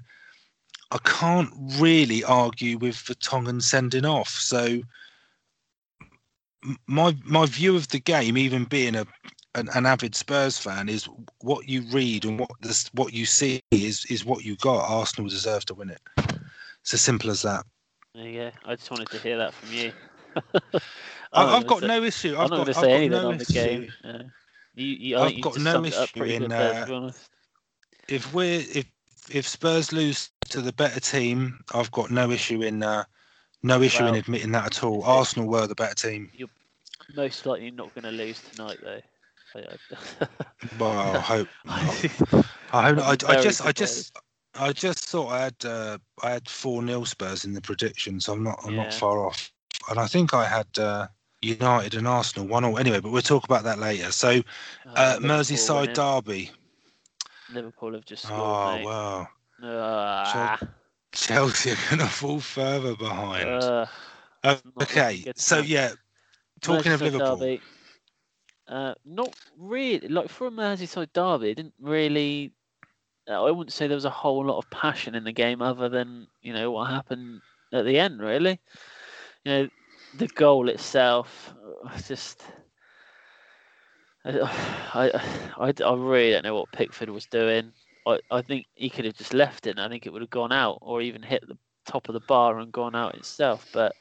Speaker 2: I can't really argue with Vertonghen sending off. So my my view of the game, even being a an, an, avid Spurs fan, is what you read and what this what you see is is what you got. Arsenal deserve to win it. It's as simple as that.
Speaker 1: Yeah, I just wanted to hear that from you.
Speaker 2: I've got say, no issue. I've
Speaker 1: I'm not going to say anything no on the game. Yeah. You, you,
Speaker 2: I've got no issue in. Uh, if we're if if Spurs lose to the better team, I've got no issue in uh, no issue well, in admitting that at all. Arsenal were the better team.
Speaker 1: You're most likely not going to lose tonight, though.
Speaker 2: well, I hope. Not. I hope. I, I just. I just. I just thought I had uh, I had four nil Spurs in the prediction, so I'm not I'm yeah. not far off. And I think I had uh, United and Arsenal one all. Anyway, but we'll talk about that later. So, oh, uh, Merseyside derby.
Speaker 1: Liverpool have just scored.
Speaker 2: Oh
Speaker 1: mate.
Speaker 2: wow!
Speaker 1: Uh,
Speaker 2: Chelsea are going to fall further behind. Uh, okay, so yeah, talking of Liverpool. Derby,
Speaker 1: uh, not really. Like for a Merseyside derby, it didn't really. Uh, I wouldn't say there was a whole lot of passion in the game, other than you know what happened at the end. Really, you know, the goal itself just I, I, I really don't know what Pickford was doing. I, I think he could have just left it. and I think it would have gone out, or even hit the top of the bar and gone out itself. But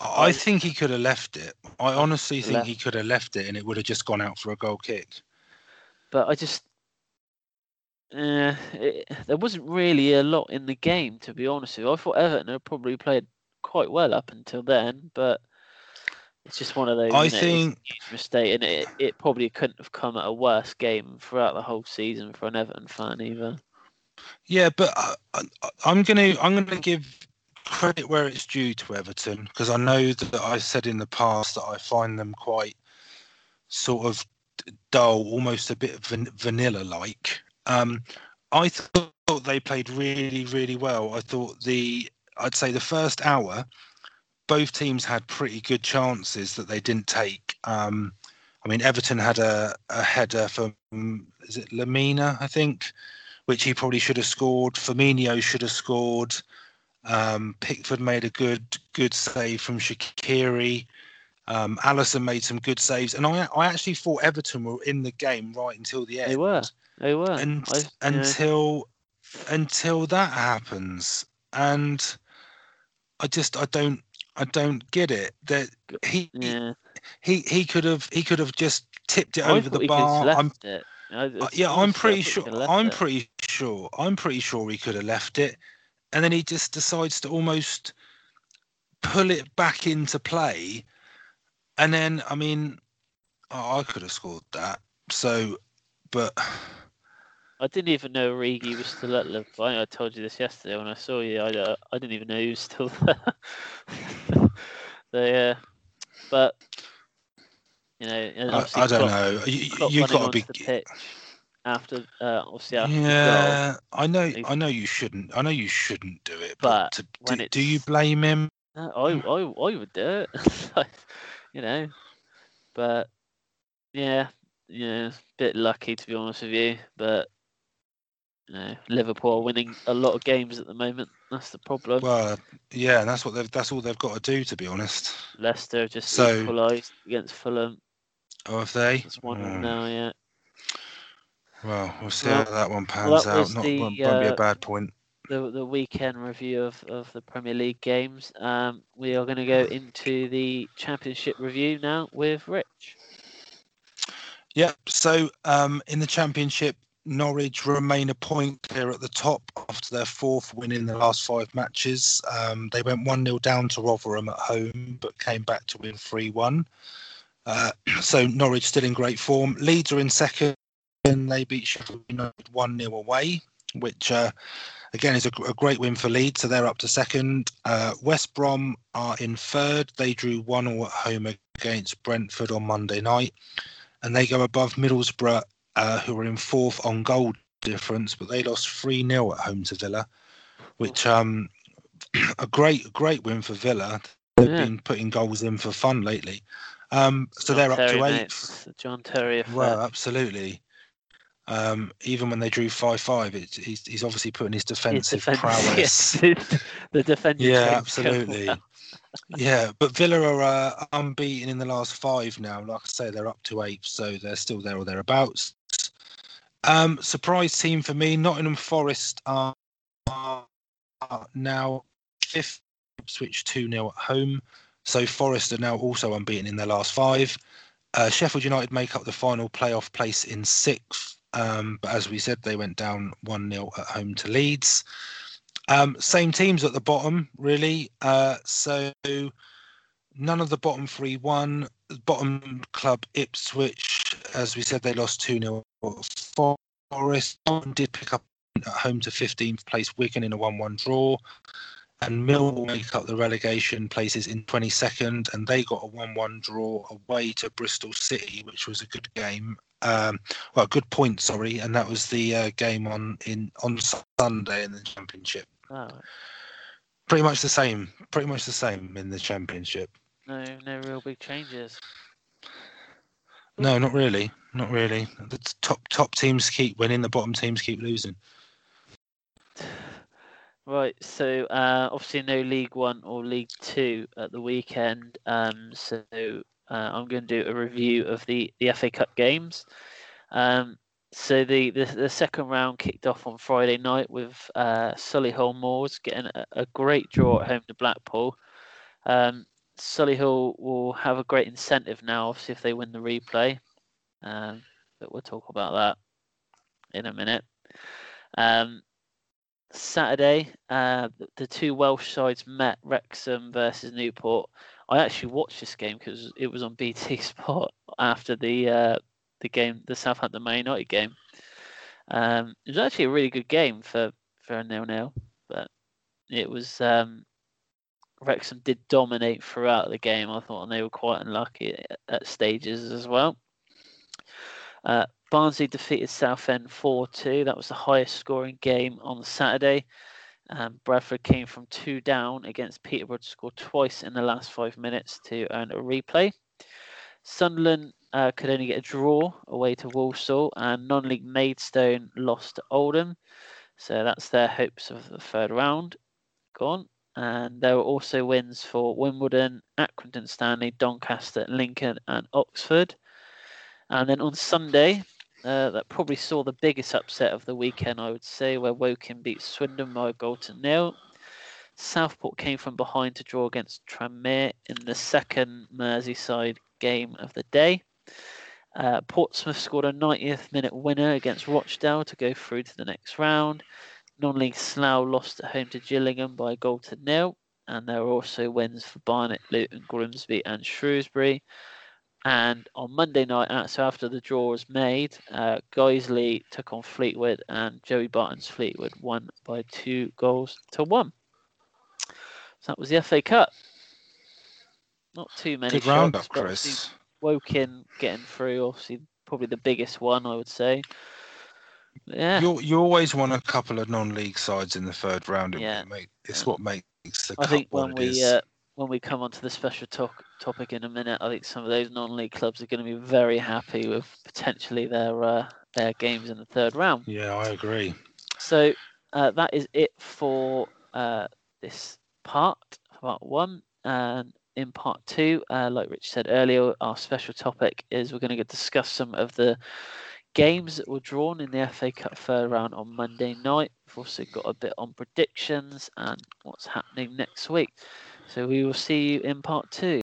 Speaker 2: I, I think he could have left it. I honestly think left. he could have left it, and it would have just gone out for a goal kick.
Speaker 1: But I just, uh, it, there wasn't really a lot in the game, to be honest with you. I thought Everton had probably played quite well up until then, but it's just one of those.
Speaker 2: I think
Speaker 1: huge mistake, and it it probably couldn't have come at a worse game throughout the whole season for an Everton fan either.
Speaker 2: Yeah, but I, am gonna I'm gonna give credit where it's due to Everton because I know that I said in the past that I find them quite sort of dull, almost a bit van- vanilla-like. Um, I thought they played really, really well. I thought the, I'd say the first hour, both teams had pretty good chances that they didn't take. Um, I mean, Everton had a, a header from, is it Lamina, I think, which he probably should have scored. Firmino should have scored. Um, Pickford made a good good save from Shaqiri. Um, Alisson made some good saves, and I I actually thought Everton were in the game right until the end.
Speaker 1: They were. They were.
Speaker 2: And,
Speaker 1: I-
Speaker 2: until until that happens, and I just I don't I don't get it that he
Speaker 1: yeah.
Speaker 2: he he could have he could have just tipped it
Speaker 1: I
Speaker 2: over the
Speaker 1: he
Speaker 2: bar. I'm
Speaker 1: it. I-
Speaker 2: uh, yeah, I'm pretty sure.
Speaker 1: could have left
Speaker 2: I'm
Speaker 1: it.
Speaker 2: pretty sure. I'm pretty sure he could have left it, and then he just decides to almost pull it back into play, and then I mean, oh, I could have scored that. So, but
Speaker 1: I didn't even know Origi was still at Liverpool. I I told you this yesterday when I saw you. I, uh, I didn't even know he was still there. but you know,
Speaker 2: I, I don't
Speaker 1: Klopp-
Speaker 2: know. You, you've got to be.
Speaker 1: After, uh, obviously after the goal.
Speaker 2: Yeah, I know. I know you shouldn't. I know you shouldn't do it. But,
Speaker 1: But
Speaker 2: to,
Speaker 1: when
Speaker 2: do, do you blame him?
Speaker 1: No, I, I, I would do it. You know, but yeah, yeah, bit lucky to be honest with you. But you know, Liverpool are winning a lot of games at the moment. That's the problem.
Speaker 2: Well, yeah, and that's what they've. That's all they've got to do, to be honest.
Speaker 1: Leicester just
Speaker 2: So-
Speaker 1: equalised against Fulham.
Speaker 2: Oh, have they?
Speaker 1: It's one
Speaker 2: Hmm.
Speaker 1: now, yeah.
Speaker 2: Well, we'll see
Speaker 1: Well-
Speaker 2: how that one pans
Speaker 1: well, that
Speaker 2: out. Not
Speaker 1: the,
Speaker 2: won't, won't be a
Speaker 1: uh,
Speaker 2: bad point.
Speaker 1: The the weekend review of, of the Premier League games. Um, we are going to go into the Championship review now with Rich.
Speaker 2: Yeah. So um, in the championship, Norwich remain a point clear at the top after their fourth win in the last five matches. Um, they went one 0 down to Rotherham at home, but came back to win three one. Uh, so Norwich still in great form. Leeds are in second. And they beat Sheffield United one 0 away, which uh, again is a, a great win for Leeds. So they're up to second. Uh, West Brom are in third. They drew one 0 at home against Brentford on Monday night and they go above Middlesbrough, uh, who are in fourth on goal difference, but they lost 3 0 at home to Villa, which um a great great win for Villa. They've
Speaker 1: Yeah.
Speaker 2: been putting goals in for fun lately. Um, so
Speaker 1: John
Speaker 2: they're up
Speaker 1: Terry,
Speaker 2: to
Speaker 1: eight. John Terry effect.
Speaker 2: Well, absolutely. Um, even when they drew 5 5, he's, he's obviously putting his
Speaker 1: His
Speaker 2: defensive prowess.
Speaker 1: yes, the defending.
Speaker 2: Yeah, absolutely. Yeah, but Villa are uh, unbeaten in the last five now. Like I say, they're up to eight, so they're still there or thereabouts. Um, surprise team for me, Nottingham Forest are, are now fifth, switch 2 0 at home. So Forest are now also unbeaten in their last five. Uh, Sheffield United make up the final playoff place in sixth. Um, but as we said, they went down 1 0 at home to Leeds. Um, same teams at the bottom, really. Uh, so none of the bottom three won. Bottom club Ipswich, as we said, they lost 2 0. Forest did pick up at home to 15th place Wigan in a 1 1 draw. And Millwall make up the relegation places in 22nd, and they got a 1 1 draw away to Bristol City, which was a good game. Um, well, good point, sorry, and that was the uh, game on in on Sunday in the championship.
Speaker 1: Oh,
Speaker 2: Pretty much the same. Pretty much the same in the championship.
Speaker 1: no, no real big changes.
Speaker 2: No, not really. Not really. The top top teams keep winning. The bottom teams keep losing.
Speaker 1: Right, so uh, obviously no League One or League Two at the weekend. Um, so uh, I'm going to do a review of the, the FA Cup games. Um, so the, the the second round kicked off on Friday night with uh, Solihull Moors getting a, a great draw at home to Blackpool. Um, Solihull will have a great incentive now, obviously, if they win the replay. Um, but we'll talk about that in a minute. Saturday, uh, the, the two Welsh sides met Wrexham versus Newport. I actually watched this game because it was on BT Sport after the uh, the game, the Southampton Man United game. Um, it was actually a really good game for for a nil nil, but it was um, Wrexham did dominate throughout the game. I thought and they were quite unlucky at, at stages as well. Uh, Barnsley defeated Southend 4 2. That was the highest scoring game on Saturday. Um, Bradford came from two down against Peterborough to score twice in the last five minutes to earn a replay. Sunderland uh, could only get a draw away to Walsall, and non league Maidstone lost to Oldham. So that's their hopes of the third round gone. And there were also wins for Wimbledon, Accrington Stanley, Doncaster, Lincoln, and Oxford. And then on Sunday, uh, that probably saw the biggest upset of the weekend, I would say, where Woking beat Swindon by a goal to nil. Southport came from behind to draw against Tranmere in the second Merseyside game of the day. Uh, Portsmouth scored a 90th minute winner against Rochdale to go through to the next round. Non league Slough lost at home to Gillingham by a goal to nil. And there were also wins for Barnet, Luton, Grimsby, and Shrewsbury. And on Monday night, uh, so after the draw was made, uh, Guiseley took on Fleetwood, and Joey Barton's Fleetwood won by two goals to one. So that was the FA Cup. Not too many.
Speaker 2: Good roundup, Chris.
Speaker 1: Woking getting through, obviously, probably the biggest one, I would say. Yeah.
Speaker 2: You you always want a couple of non-league sides in the third round.
Speaker 1: Yeah.
Speaker 2: It it's yeah. what makes the.
Speaker 1: I think when we uh, when we come on to the special talk, topic in a minute, I think some of those non-league clubs are going to be very happy with potentially their uh, their games in the third round.
Speaker 2: Yeah, I agree.
Speaker 1: So uh, that is it for uh, this part, part one. And in part two, uh, like Rich said earlier, our special topic is we're going to discuss some of the games that were drawn in the FA Cup third round on Monday night. We've also got a bit on predictions and what's happening next week. So we will see you in part two.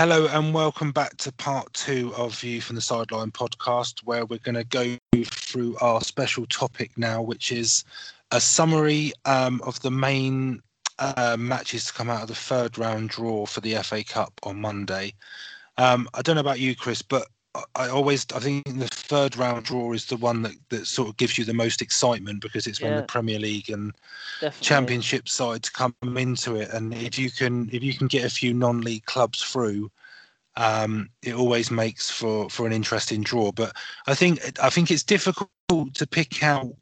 Speaker 2: Hello and welcome back to part two of View from the Sideline podcast, where we're going to go through our special topic now, which is a summary um, of the main uh, matches to come out of the third round draw for the FA Cup on Monday. Um, I don't know about you, Chris, but I always I think the third round draw is the one that, that sort of gives you the most excitement because it's yeah. when the Premier League and Definitely. Championship sides come into it, and if you can if you can get a few non-league clubs through, um, it always makes for for an interesting draw. But I think I think it's difficult to pick out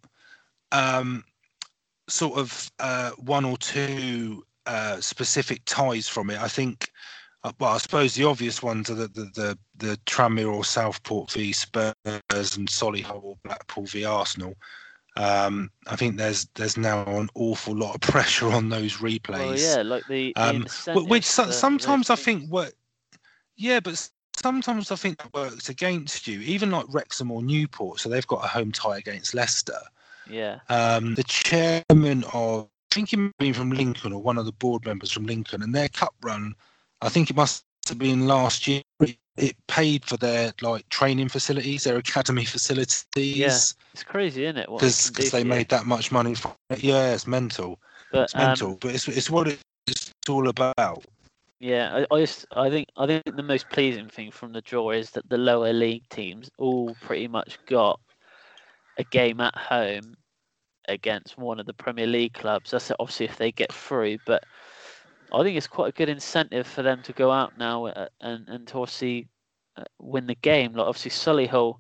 Speaker 2: um, sort of uh, one or two uh, specific ties from it. I think well, I suppose the obvious ones are the the the, the Tranmere or Southport v Spurs and Solihull or Blackpool v Arsenal. Um, I think there's there's now an awful lot of pressure on those replays. Well,
Speaker 1: yeah, like the, um,
Speaker 2: which so, sometimes I think what, yeah, but sometimes I think that works against you. Even like Wrexham or Newport, so they've got a home tie against Leicester.
Speaker 1: Yeah.
Speaker 2: Um, the chairman of I think he from Lincoln or one of the board members from Lincoln, and their cup run I think it must have been last year. It paid for their like training facilities, their academy facilities.
Speaker 1: Yeah, it's crazy, isn't it?
Speaker 2: Because they made that much money from it. Yeah, it's mental. But, it's mental, um, but it's it's what it's all about.
Speaker 1: Yeah, I, I just I think I think the most pleasing thing from the draw is that the lower league teams all pretty much got a game at home against one of the Premier League clubs. That's obviously if they get through, but I think it's quite a good incentive for them to go out now uh, and and to obviously uh, win the game. Like obviously Solihull,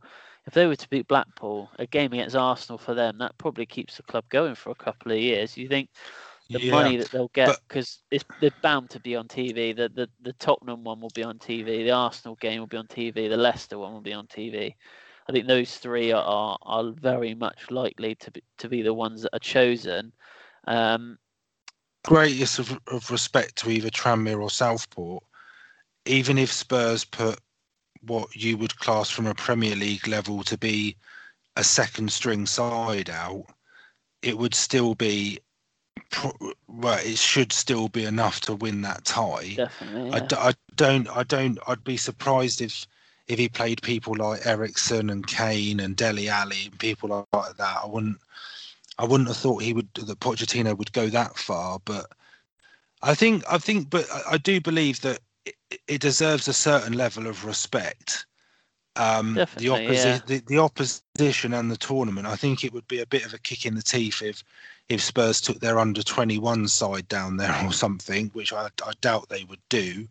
Speaker 1: if they were to beat Blackpool, a game against Arsenal for them, that probably keeps the club going for a couple of years. You think the yeah, money that they'll get because they're bound to be on TV. The, the the Tottenham one will be on TV. The Arsenal game will be on TV. The Leicester one will be on TV. I think those three are, are, are very much likely to be, to be the ones that are chosen. Um,
Speaker 2: greatest of, of respect to either Tranmere or Southport, even if Spurs put what you would class from a Premier League level to be a second string side out, it would still be well, it should still be enough to win that tie.
Speaker 1: Definitely. Yeah.
Speaker 2: I, I don't, I don't, I'd be surprised if if he played people like Eriksen and Kane and Dele Alli and people like that. I wouldn't, I wouldn't have thought he would that Pochettino would go that far, but I think I think, but I, I do believe that it, it deserves a certain level of respect. Um, the, opposi-
Speaker 1: yeah.
Speaker 2: the, the opposition and the tournament. I think it would be a bit of a kick in the teeth if if Spurs took their under 21 side down there or something, which I, I doubt they would do.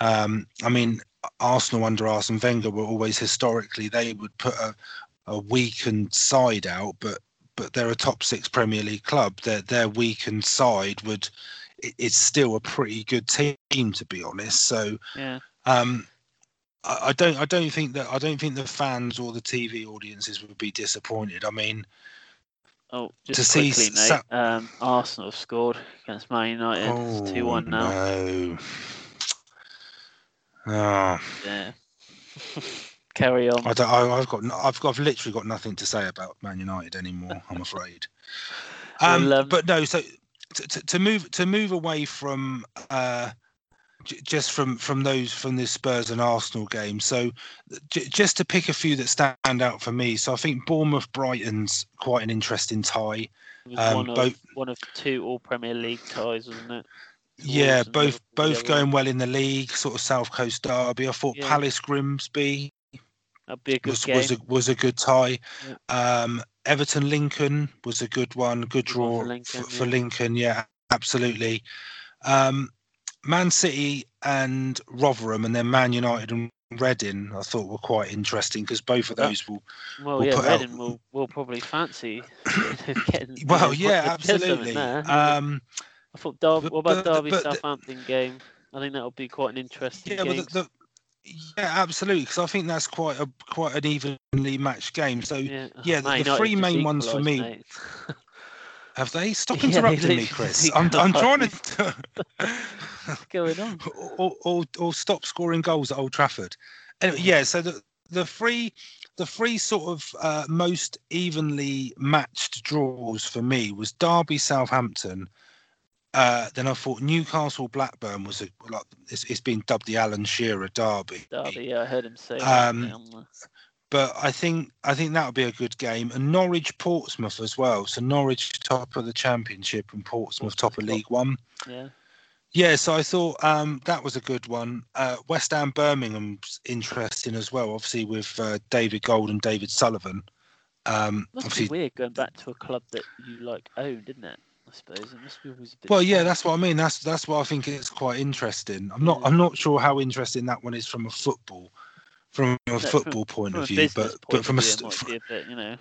Speaker 2: Um, I mean, Arsenal under Arsene Wenger were always historically they would put a, a weakened side out, but but they're a top six Premier League club. Their their weakened side would it- it's still a pretty good team to be honest. So
Speaker 1: Yeah.
Speaker 2: um, I, I don't I don't think that I don't think the fans or the TV audiences would be disappointed. I mean,
Speaker 1: Oh,
Speaker 2: To
Speaker 1: just
Speaker 2: see
Speaker 1: quickly,
Speaker 2: Sa-
Speaker 1: mate. Um, Arsenal have scored against Man United.
Speaker 2: oh
Speaker 1: it's two one now.
Speaker 2: no. Oh,
Speaker 1: Yeah. Carry on.
Speaker 2: I don't, I, I've got I've got I've literally got nothing to say about Man United anymore. I'm afraid. Um,
Speaker 1: Well, um,
Speaker 2: but no, so to, to, to move to move away from uh, j- just from from those from the Spurs and Arsenal game. So j- just to pick a few that stand out for me. So I think Bournemouth Brighton's quite an interesting tie.
Speaker 1: It was
Speaker 2: um,
Speaker 1: one of
Speaker 2: both-
Speaker 1: one of two All Premier League ties, wasn't it?
Speaker 2: Yeah, both both going well in the league, sort of South Coast derby. I thought
Speaker 1: Yeah.
Speaker 2: Palace Grimsby
Speaker 1: That'd be a good
Speaker 2: was
Speaker 1: game.
Speaker 2: was a, was a good tie.
Speaker 1: Yeah.
Speaker 2: Um, Everton Lincoln was a good one, good draw
Speaker 1: for Lincoln,
Speaker 2: for, for
Speaker 1: yeah.
Speaker 2: Lincoln. Yeah, absolutely. Um, Man City and Rotherham, and then Man United and Reading, I thought were quite interesting because both of those will.
Speaker 1: well,
Speaker 2: we'll
Speaker 1: yeah,
Speaker 2: put out-
Speaker 1: Reading will will probably fancy getting. you
Speaker 2: Well,
Speaker 1: know,
Speaker 2: yeah,
Speaker 1: put- there's something
Speaker 2: absolutely. Um,
Speaker 1: I thought Derby. What about
Speaker 2: but-
Speaker 1: Derby
Speaker 2: but the-
Speaker 1: Southampton game? I think that'll be quite an interesting
Speaker 2: yeah,
Speaker 1: game.
Speaker 2: but the, the, yeah, absolutely, because I think that's quite a quite an evenly matched game. So
Speaker 1: yeah,
Speaker 2: yeah, the- the three main ones for me- have they? Stop
Speaker 1: Yeah,
Speaker 2: interrupting me, Chris. I'm, I'm trying to.
Speaker 1: What's going on?
Speaker 2: or, or, or stop scoring goals at Old Trafford. Anyway, yeah. So the the three the three sort of uh, most evenly matched draws for me was Derby Southampton. Uh, then I thought Newcastle Blackburn was a like it's, it's been dubbed the Alan Shearer Derby.
Speaker 1: Derby, yeah, I heard him say.
Speaker 2: Um,
Speaker 1: yeah, on the-
Speaker 2: But I think I think that would be a good game. And Norwich Portsmouth as well. So Norwich top of the championship and Portsmouth top of League One.
Speaker 1: yeah.
Speaker 2: Yeah, so I thought um, that was a good one. Uh, West Ham Birmingham's interesting as well, obviously with uh, David Gold and David Sullivan. Um,
Speaker 1: Must
Speaker 2: obviously,
Speaker 1: be weird going back to a club that you like owned, didn't it? I suppose it must be always
Speaker 2: well, yeah, that's what I mean. That's that's why I think it's quite interesting. I'm not
Speaker 1: Yeah.
Speaker 2: I'm not sure how interesting that one is from a football from a
Speaker 1: from-
Speaker 2: football point
Speaker 1: from
Speaker 2: of view, but but from a
Speaker 1: of view, it
Speaker 2: st-
Speaker 1: a bit, you know.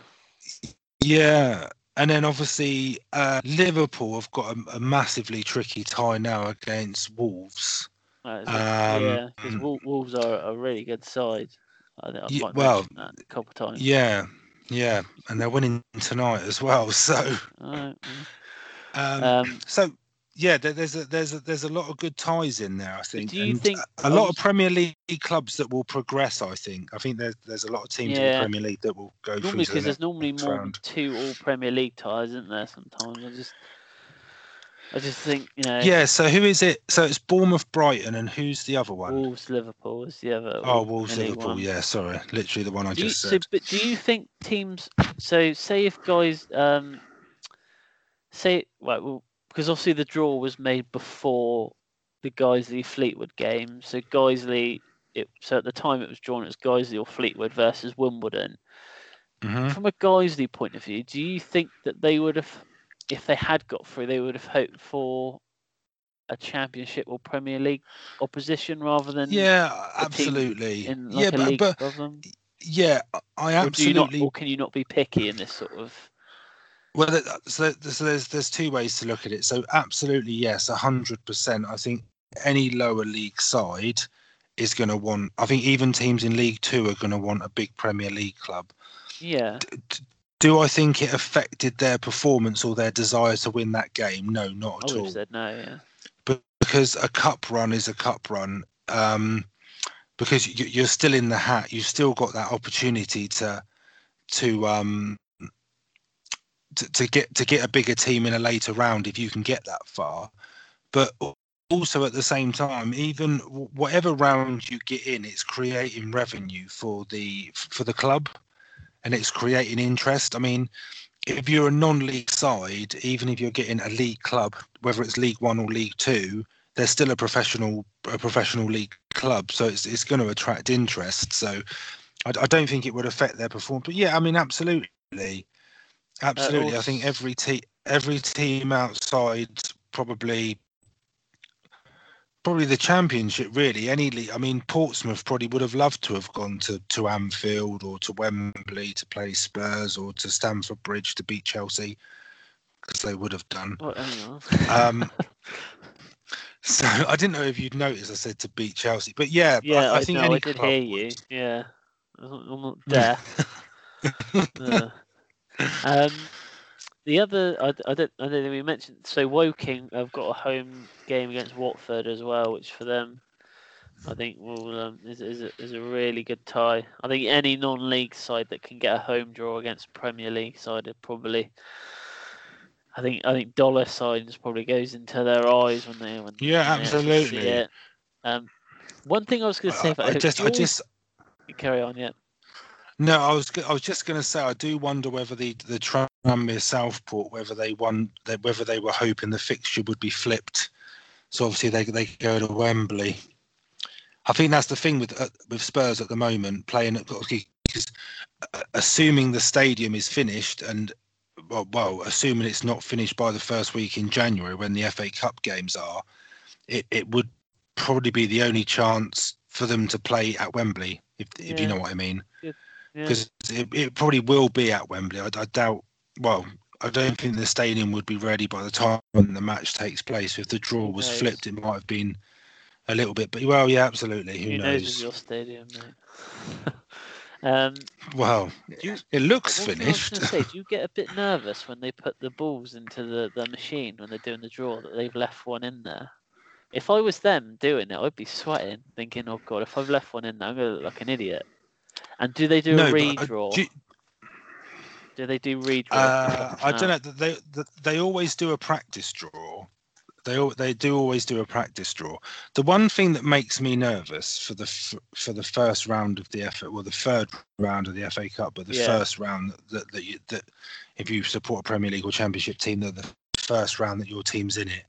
Speaker 2: yeah. And then obviously uh, Liverpool have got a, a massively tricky tie now against Wolves.
Speaker 1: Right,
Speaker 2: Um,
Speaker 1: yeah, because Wolves are a really good side. I think I
Speaker 2: Ye-
Speaker 1: might
Speaker 2: well,
Speaker 1: that a couple of times.
Speaker 2: Yeah, yeah, and they're winning tonight as well. So,
Speaker 1: Alright,
Speaker 2: um.
Speaker 1: Um,
Speaker 2: so yeah, there's a there's a there's a lot of good ties in there. I think.
Speaker 1: do you
Speaker 2: and
Speaker 1: think-
Speaker 2: a, lot of Premier League clubs that will progress? I think. I think there's there's a lot of teams in the Premier League that will go
Speaker 1: normally
Speaker 2: through
Speaker 1: because
Speaker 2: the
Speaker 1: there's normally more than two All Premier League ties, isn't there? Sometimes I just, I just think you know.
Speaker 2: Yeah. So who is it? So it's Bournemouth, Brighton, and who's the other one?
Speaker 1: Wolves, Liverpool is the other.
Speaker 2: oh, Wolves, Liverpool.
Speaker 1: one.
Speaker 2: Yeah, sorry, literally the one I
Speaker 1: Do you,
Speaker 2: just
Speaker 1: so, but do you think teams? So, say if guys, um, say, right, well, because obviously the draw was made before the Guiseley Fleetwood game. So Guiseley, it so at the time it was drawn as Guiseley or Fleetwood versus Wimbledon.
Speaker 2: Mhm.
Speaker 1: From a Guiseley point of view, do you think that they would have, if they had got through, they would have hoped for a Championship or Premier League opposition rather than
Speaker 2: Yeah, absolutely.
Speaker 1: in like
Speaker 2: yeah,
Speaker 1: a
Speaker 2: but,
Speaker 1: league
Speaker 2: but yeah, I
Speaker 1: Or do you not,
Speaker 2: absolutely.
Speaker 1: or can you not be picky in this sort of?
Speaker 2: Well, so, so there's there's two ways to look at it. So absolutely yes, hundred percent. I think any lower league side is going to want. I think even teams in League Two are going to want a big Premier League club.
Speaker 1: Yeah,
Speaker 2: Do I think it affected their performance or their desire to win that game? No, not at all.
Speaker 1: said no. Yeah,
Speaker 2: But because a cup run is a cup run. Um, because you, you're still in the hat, you've still got that opportunity to to um to, get to get a bigger team in a later round if you can get that far. But also at the same time, even whatever round you get in, it's creating revenue for the for the club, and it's creating interest. I mean, if you're a non-league side, even if you're getting a league club, whether it's League One or League Two, they're still a professional a professional league club, so it's it's going to attract interest. So I, I don't think it would affect their performance. But yeah, I mean, absolutely, absolutely. I think every team every team outside probably probably the championship really. Any league i mean portsmouth probably would have loved to have gone to to anfield or to wembley to play spurs or to stamford bridge to beat chelsea because they would have done. Um, so i didn't know if you'd noticed i said to beat chelsea but yeah
Speaker 1: yeah
Speaker 2: i,
Speaker 1: I
Speaker 2: think
Speaker 1: know,
Speaker 2: any
Speaker 1: I did
Speaker 2: club
Speaker 1: hear
Speaker 2: would.
Speaker 1: you yeah. I'm not deaf. Uh, um the other, I, I don't, I don't think we mentioned. So Woking have got a home game against Watford as well, which for them, I think will um, is is a, is a really good tie. I think any non-league side that can get a home draw against Premier League side, it probably. I think I think dollar signs probably goes into their eyes when they when
Speaker 2: Yeah,
Speaker 1: they
Speaker 2: absolutely.
Speaker 1: it. Um, one thing I was going to say,
Speaker 2: I,
Speaker 1: about
Speaker 2: I just i just
Speaker 1: carry on, yeah.
Speaker 2: No, I was I was just going to say I do wonder whether the the Tranmere Southport whether they won whether they were hoping the fixture would be flipped. So obviously they they go to Wembley. I think that's the thing with uh, with Spurs at the moment playing at because uh, assuming the stadium is finished and well, well assuming it's not finished by the first week in January when the FA Cup games are, it, it would probably be the only chance for them to play at Wembley if if you know what I mean
Speaker 1: Yeah.
Speaker 2: Because it, it probably will be at Wembley. I, I doubt. Well, I don't think the stadium would be ready by the time the match takes place. If the draw was
Speaker 1: knows?
Speaker 2: flipped, it might have been a little bit. But well, yeah, absolutely. Who,
Speaker 1: Who knows
Speaker 2: knows?
Speaker 1: your stadium, mate? um,
Speaker 2: Well,
Speaker 1: you,
Speaker 2: it looks
Speaker 1: One I was
Speaker 2: finished.
Speaker 1: say, do you get a bit nervous when they put the balls into the, the machine when they're doing the draw that they've left one in there? If I was them doing it, I'd be sweating, thinking, "Oh God, if I've left one in there, I'm gonna look like an idiot." And do they do
Speaker 2: no,
Speaker 1: a
Speaker 2: but, uh,
Speaker 1: redraw?
Speaker 2: do
Speaker 1: do they do redraw?
Speaker 2: uh, I don't know. They they- they always do a practice draw. They they do always do a practice draw. The one thing that makes me nervous for the f- for the first round of the FA, well, the third round of the FA Cup, but the
Speaker 1: Yeah.
Speaker 2: first round that that, you, that if you support a Premier League or Championship team, that the first round that your team's in it,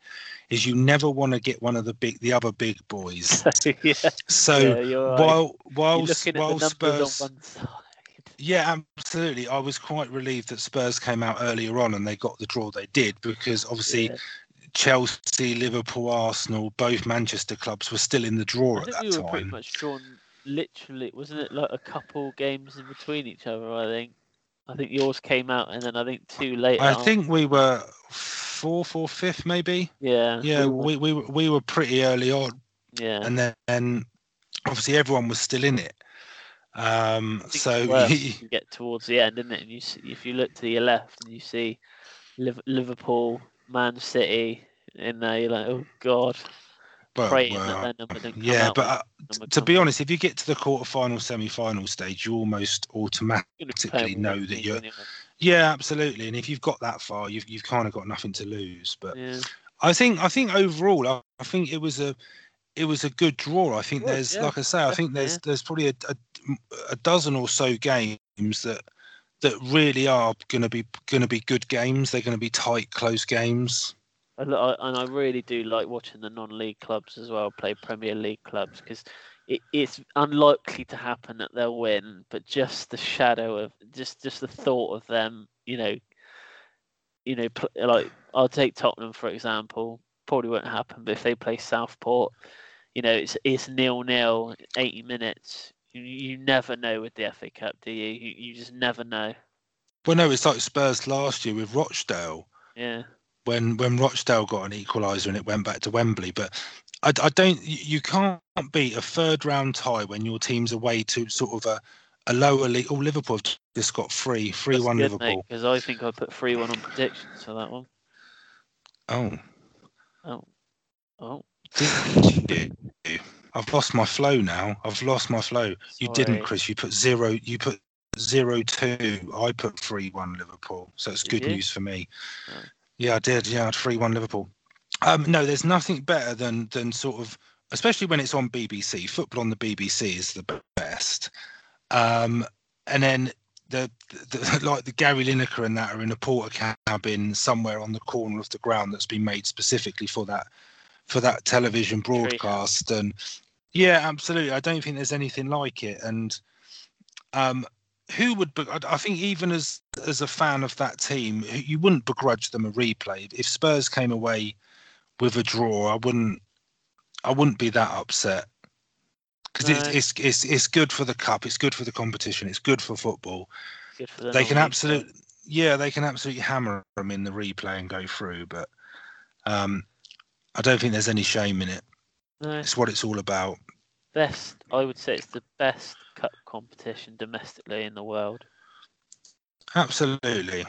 Speaker 2: is you never want to get one of the big the other big boys.
Speaker 1: yeah,
Speaker 2: So
Speaker 1: yeah,
Speaker 2: while while while Spurs
Speaker 1: on
Speaker 2: yeah, absolutely. I was quite relieved that Spurs came out earlier on and they got the draw they did because obviously
Speaker 1: Yeah.
Speaker 2: Chelsea, Liverpool, Arsenal, both Manchester clubs were still in the draw at that
Speaker 1: we were pretty much drawn. Literally, wasn't it like a couple games in between each other? I think. I think yours came out, and then I think two later.
Speaker 2: I
Speaker 1: on.
Speaker 2: think we were fourth or fifth, maybe.
Speaker 1: Yeah.
Speaker 2: Yeah,
Speaker 1: we,
Speaker 2: we, we, were- we were pretty early on,
Speaker 1: yeah.
Speaker 2: and then and obviously everyone was still in it. Um,
Speaker 1: I think it's
Speaker 2: so
Speaker 1: if you get towards the end, isn't it? And you see, if you look to your left and you see Liverpool, Man City in there, you're like, oh god, praying
Speaker 2: well,
Speaker 1: that their didn't
Speaker 2: yeah, but uh, to be
Speaker 1: comes.
Speaker 2: honest, if you get to the quarterfinal, semi-final stage, you almost automatically
Speaker 1: You're gonna be
Speaker 2: particularly
Speaker 1: playing
Speaker 2: know that you're-
Speaker 1: anyway.
Speaker 2: Yeah, absolutely. And if you've got that far, you've you've kind of got nothing to lose. But
Speaker 1: Yeah.
Speaker 2: I think I think overall, I, I think it was a it was a good draw. I think
Speaker 1: was,
Speaker 2: there's,
Speaker 1: yeah,
Speaker 2: like I say, I think there's there's probably a, a, a dozen or so games that that really are going to be going to be good games. They're going to be tight, close games.
Speaker 1: I- and I really do like watching the non-league clubs as well play Premier League clubs because it, it's unlikely to happen that they'll win, but just the shadow of just just the thought of them, you know, you know, like I'll take Tottenham for example. Probably won't happen, but if they play Southport, you know, it's it's nil nil, eighty minutes. You, you never know with the FA Cup, do you? You, you just never know.
Speaker 2: Well, no, it's like Spurs last year with Rochdale.
Speaker 1: Yeah.
Speaker 2: when when Rochdale got an equaliser and it went back to Wembley. But I, I don't. You can't beat a third round tie when your team's away to sort of a, a lower league. Oh, Liverpool have just got three three, three one Liverpool.
Speaker 1: because I think I put three one on predictions for that one.
Speaker 2: Oh,
Speaker 1: Oh, oh.
Speaker 2: I've lost my flow now. I've lost my flow. You didn't, Chris. You put zero. You put zero two. I put three one Liverpool. So it's
Speaker 1: Did
Speaker 2: good
Speaker 1: you?
Speaker 2: news for me.
Speaker 1: Oh.
Speaker 2: Yeah, I did. Yeah, I had three one Liverpool. Um, no, there's nothing better than than sort of, especially when it's on BBC. Football on the BBC is the best. Um, and then the, the like the Gary Lineker and that are in a porter cabin somewhere on the corner of the ground that's been made specifically for that for that television broadcast. And yeah, absolutely. I don't think there's anything like it. And um, who would? Be- I think even as as a fan of that team, you wouldn't begrudge them a replay. If Spurs came away with a draw, I wouldn't. I wouldn't be that upset because no. it's, it's it's it's good for the cup. It's good for the competition. It's good for football.
Speaker 1: Good for the
Speaker 2: they can absolutely, yeah, they can absolutely hammer them in the replay and go through. But um, I don't think there's any shame in it. No. It's what it's all about.
Speaker 1: Best, I would say, it's the best cup competition domestically in the world.
Speaker 2: Absolutely,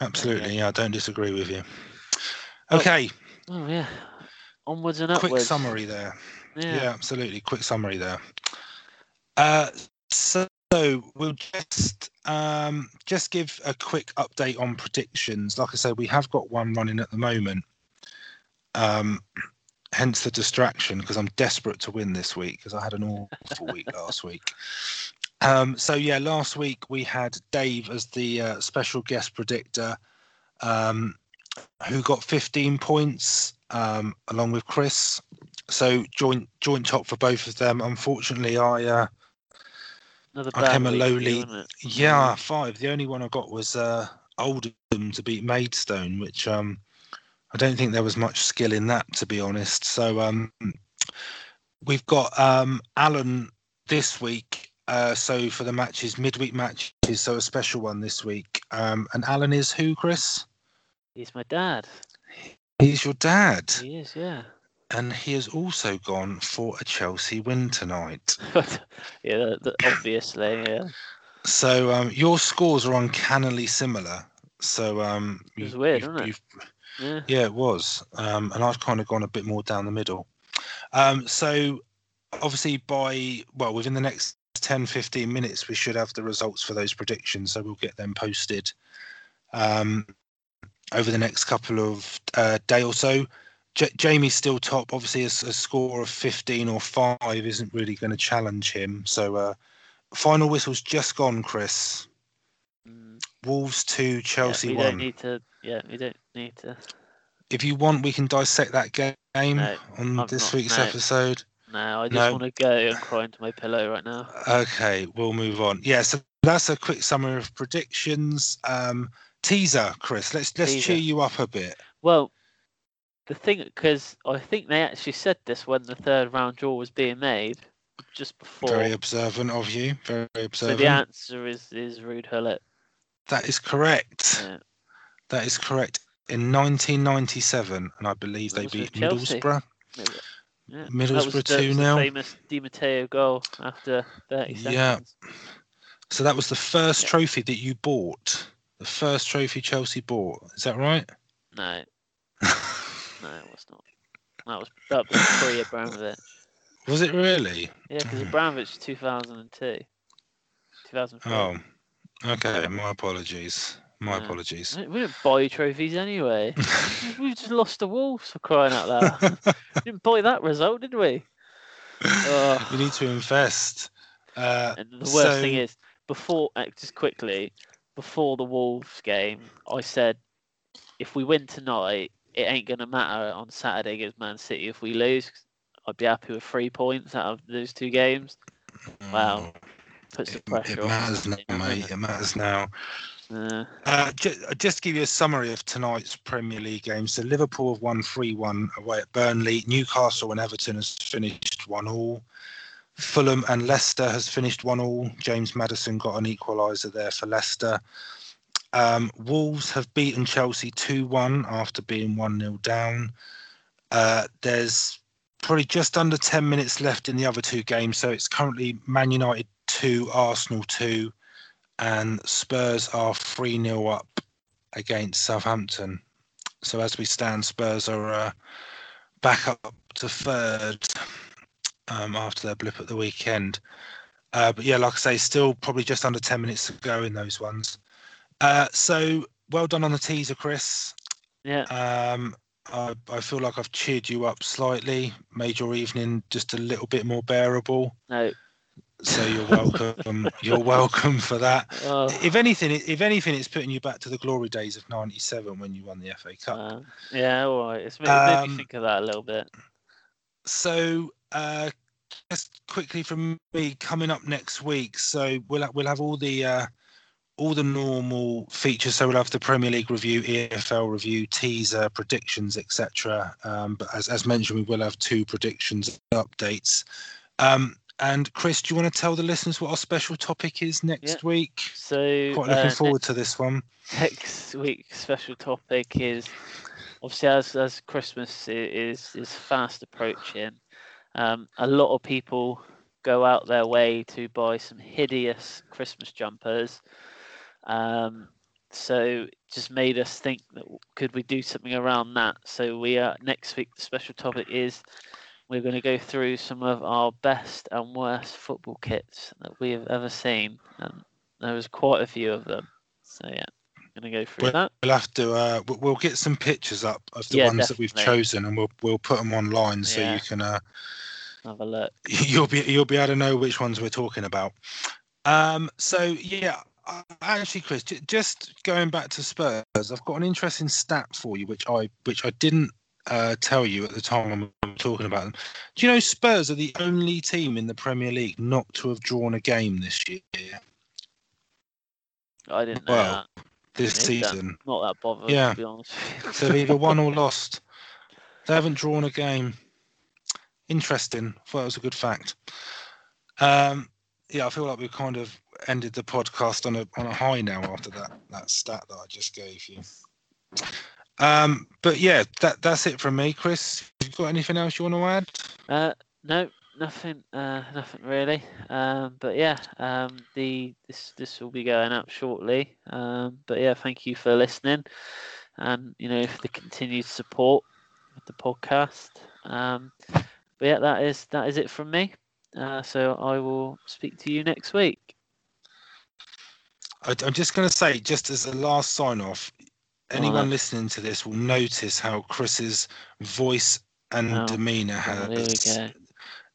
Speaker 2: absolutely. Yeah, I don't disagree with you. Okay.
Speaker 1: Oh, oh yeah. Onwards and upwards.
Speaker 2: Quick summary there. Yeah, yeah absolutely. Quick summary there. Uh, so we'll just um, just give a quick update on predictions. Like I said, we have got one running at the moment. Um, hence the distraction because I'm desperate to win this week because I had an awful week last week. Um, so yeah, last week we had Dave as the uh, special guest predictor, um, who got 15 points um, along with Chris. So joint joint top for both of them. Unfortunately, I uh, I came a lowly. yeah, mm. five. The only one I got was uh, Oldham to beat Maidstone, which um, I don't think there was much skill in that, to be honest. So um, we've got um, Alan this week. Uh, so for the matches, midweek matches, so a special one this week. Um, and Alan is who, Chris?
Speaker 1: He's my dad.
Speaker 2: He's your dad.
Speaker 1: He is, yeah.
Speaker 2: And he has also gone for a Chelsea win tonight.
Speaker 1: yeah, obviously, yeah.
Speaker 2: So um, your scores are uncannily similar. So um,
Speaker 1: it was you, weird, wasn't it?
Speaker 2: Yeah. yeah, it was. Um, and I've kind of gone a bit more down the middle. Um, so obviously by well within the next 10 15 minutes we should have the results for those predictions so we'll get them posted um, over the next couple of uh, day or so. J- Jamie's still top. Obviously, a, a, score of 15 or 5 isn't really going to challenge him. So, uh, final whistle's just gone, Chris. Mm. Wolves 2, Chelsea
Speaker 1: yeah, we
Speaker 2: 1.
Speaker 1: Don't need to, yeah, we don't need to.
Speaker 2: If you want, we can dissect that game no, on I've this not, week's
Speaker 1: no.
Speaker 2: episode.
Speaker 1: No, I just no. want to go and cry into my pillow right now.
Speaker 2: Okay, we'll move on. Yeah, so that's a quick summary of predictions. Um, teaser, Chris. Let's let's teaser. cheer you up a bit.
Speaker 1: Well, the thing because I think they actually said this when the third round draw was being made, just before.
Speaker 2: Very observant of you. Very observant.
Speaker 1: So the answer is is Ruud Gullit.
Speaker 2: That is correct. Yeah. That is correct. In 1997, and I believe they beat Middlesbrough. Yeah. Middlesbrough 2 0.
Speaker 1: famous Di Matteo goal after 30 seconds. Yeah.
Speaker 2: So that was the first yeah. trophy that you bought the first trophy Chelsea bought. Is that right?
Speaker 1: No. no, it was not. That was that was pre Abramovich.
Speaker 2: Was it really?
Speaker 1: Yeah, because Abramovich 2002. 2004.
Speaker 2: Oh, okay. My apologies. My apologies.
Speaker 1: We didn't buy trophies anyway. we just lost the Wolves for crying out loud. we didn't buy that result, did we?
Speaker 2: Oh. We need to invest. Uh,
Speaker 1: and the worst so... thing is, before, uh, just quickly, before the Wolves game, I said if we win tonight, it ain't gonna matter on Saturday against Man City if we lose. I'd be happy with three points out of those two games. Wow, puts the pressure.
Speaker 2: It, it matters now, mate. It matters now. Uh, uh, just, just to give you a summary of tonight's Premier League games, so Liverpool have won 3 1 away at Burnley. Newcastle and Everton has finished 1 all. Fulham and Leicester has finished one all. James Maddison got an equaliser there for Leicester. Um, Wolves have beaten Chelsea 2 1 after being 1 0 down. Uh, there's probably just under 10 minutes left in the other two games. So it's currently Man United 2, Arsenal 2, and Spurs are 3 0 up against Southampton. So as we stand, Spurs are uh, back up to third um, after their blip at the weekend. Uh, but yeah, like I say, still probably just under 10 minutes to go in those ones. Uh, so well done on the teaser, Chris.
Speaker 1: Yeah.
Speaker 2: Um, I, I feel like I've cheered you up slightly, made your evening just a little bit more bearable.
Speaker 1: No.
Speaker 2: So you're welcome. you're welcome for that.
Speaker 1: Oh,
Speaker 2: If anything, if anything, it's putting you back to the glory days of '97 when you won the FA Cup.
Speaker 1: uh, yeah, all right. It's made, made
Speaker 2: Um,
Speaker 1: me think of that a little bit.
Speaker 2: so uh, just quickly from me coming up next week so we'll ha- we'll have all the uh, all the normal features. So we'll have the premier league review efl review teaser predictions etc um, but as, as mentioned we will have two predictions updates. Um, and chris do you want to tell the listeners what our special topic is next week?
Speaker 1: So
Speaker 2: quite
Speaker 1: uh,
Speaker 2: looking
Speaker 1: ne-
Speaker 2: forward to this one.
Speaker 1: next week's special topic is obviously as as Christmas is is fast approaching. Um, a lot of people go out their way to buy some hideous Christmas jumpers. Um, so just made us think that could we do something around that? So we are next week. The special topic is we're going to go through some of our best and worst football kits that we have ever seen, and there was quite a few of them. So yeah, going to go through that.
Speaker 2: we'll have to uh, we- we'll get some pictures up of the
Speaker 1: Yeah,
Speaker 2: ones that we've chosen and we'll we'll put them online so
Speaker 1: Yeah.
Speaker 2: you can uh,
Speaker 1: Have a look.
Speaker 2: you'll be you'll be able to know which ones we're talking about. Um, so yeah, actually, Chris, j- just going back to Spurs, I've got an interesting stat for you, which I which I didn't uh, tell you at the time were talking about them. Do you know Spurs are the only team in the Premier League not to have drawn a game this year,
Speaker 1: I didn't know
Speaker 2: Well,
Speaker 1: that.
Speaker 2: This season?
Speaker 1: Not that bothered,
Speaker 2: Yeah.
Speaker 1: to be honest.
Speaker 2: So they've either won or lost. They haven't drawn a game. Interesting. Thought it was a good fact. Um, yeah, I feel like we've kind of ended the podcast on a on a high now after that that stat that I just gave you. Um, but yeah, that that's it from me, Chris. You got anything else you want to add?
Speaker 1: Uh, no, nothing. Uh, nothing really. Um, but yeah, um, the this this will be going up shortly. Um, but yeah, thank you for listening, and you know for the continued support of the podcast. Um, but yeah, that is that is it from me. Uh, so I will speak to you next week.
Speaker 2: I, I'm just going to say, just as a last sign off, anyone
Speaker 1: then.
Speaker 2: listening to this will notice how Chris's voice and
Speaker 1: Oh, Oh, we
Speaker 2: has
Speaker 1: go.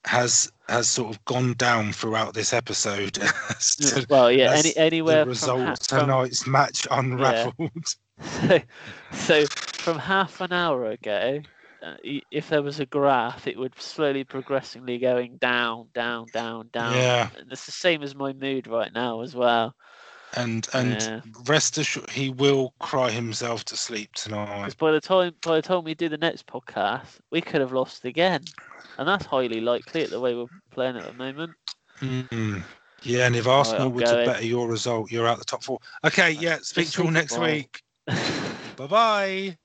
Speaker 2: Has has sort of gone down throughout this episode. to
Speaker 1: Well, yeah, any anywhere
Speaker 2: the
Speaker 1: from,
Speaker 2: result
Speaker 1: ha-
Speaker 2: of
Speaker 1: from
Speaker 2: tonight's match unravelled.
Speaker 1: So, so from half an hour ago, uh, if there was a graph, it would slowly progressively going down, down, down, down.
Speaker 2: Yeah.
Speaker 1: And it's the same as my mood right now as well.
Speaker 2: And and
Speaker 1: Yeah.
Speaker 2: rest assured, he will cry himself to sleep tonight.
Speaker 1: Because by the time by the time we do the next podcast, we could have lost again, and that's highly likely at the way we're playing at the moment.
Speaker 2: Mm. Yeah, and if Arsenal
Speaker 1: I'm
Speaker 2: were to better your result, you're out the top four. Okay, yeah. Speak to you all next
Speaker 1: it.
Speaker 2: week. Bye bye.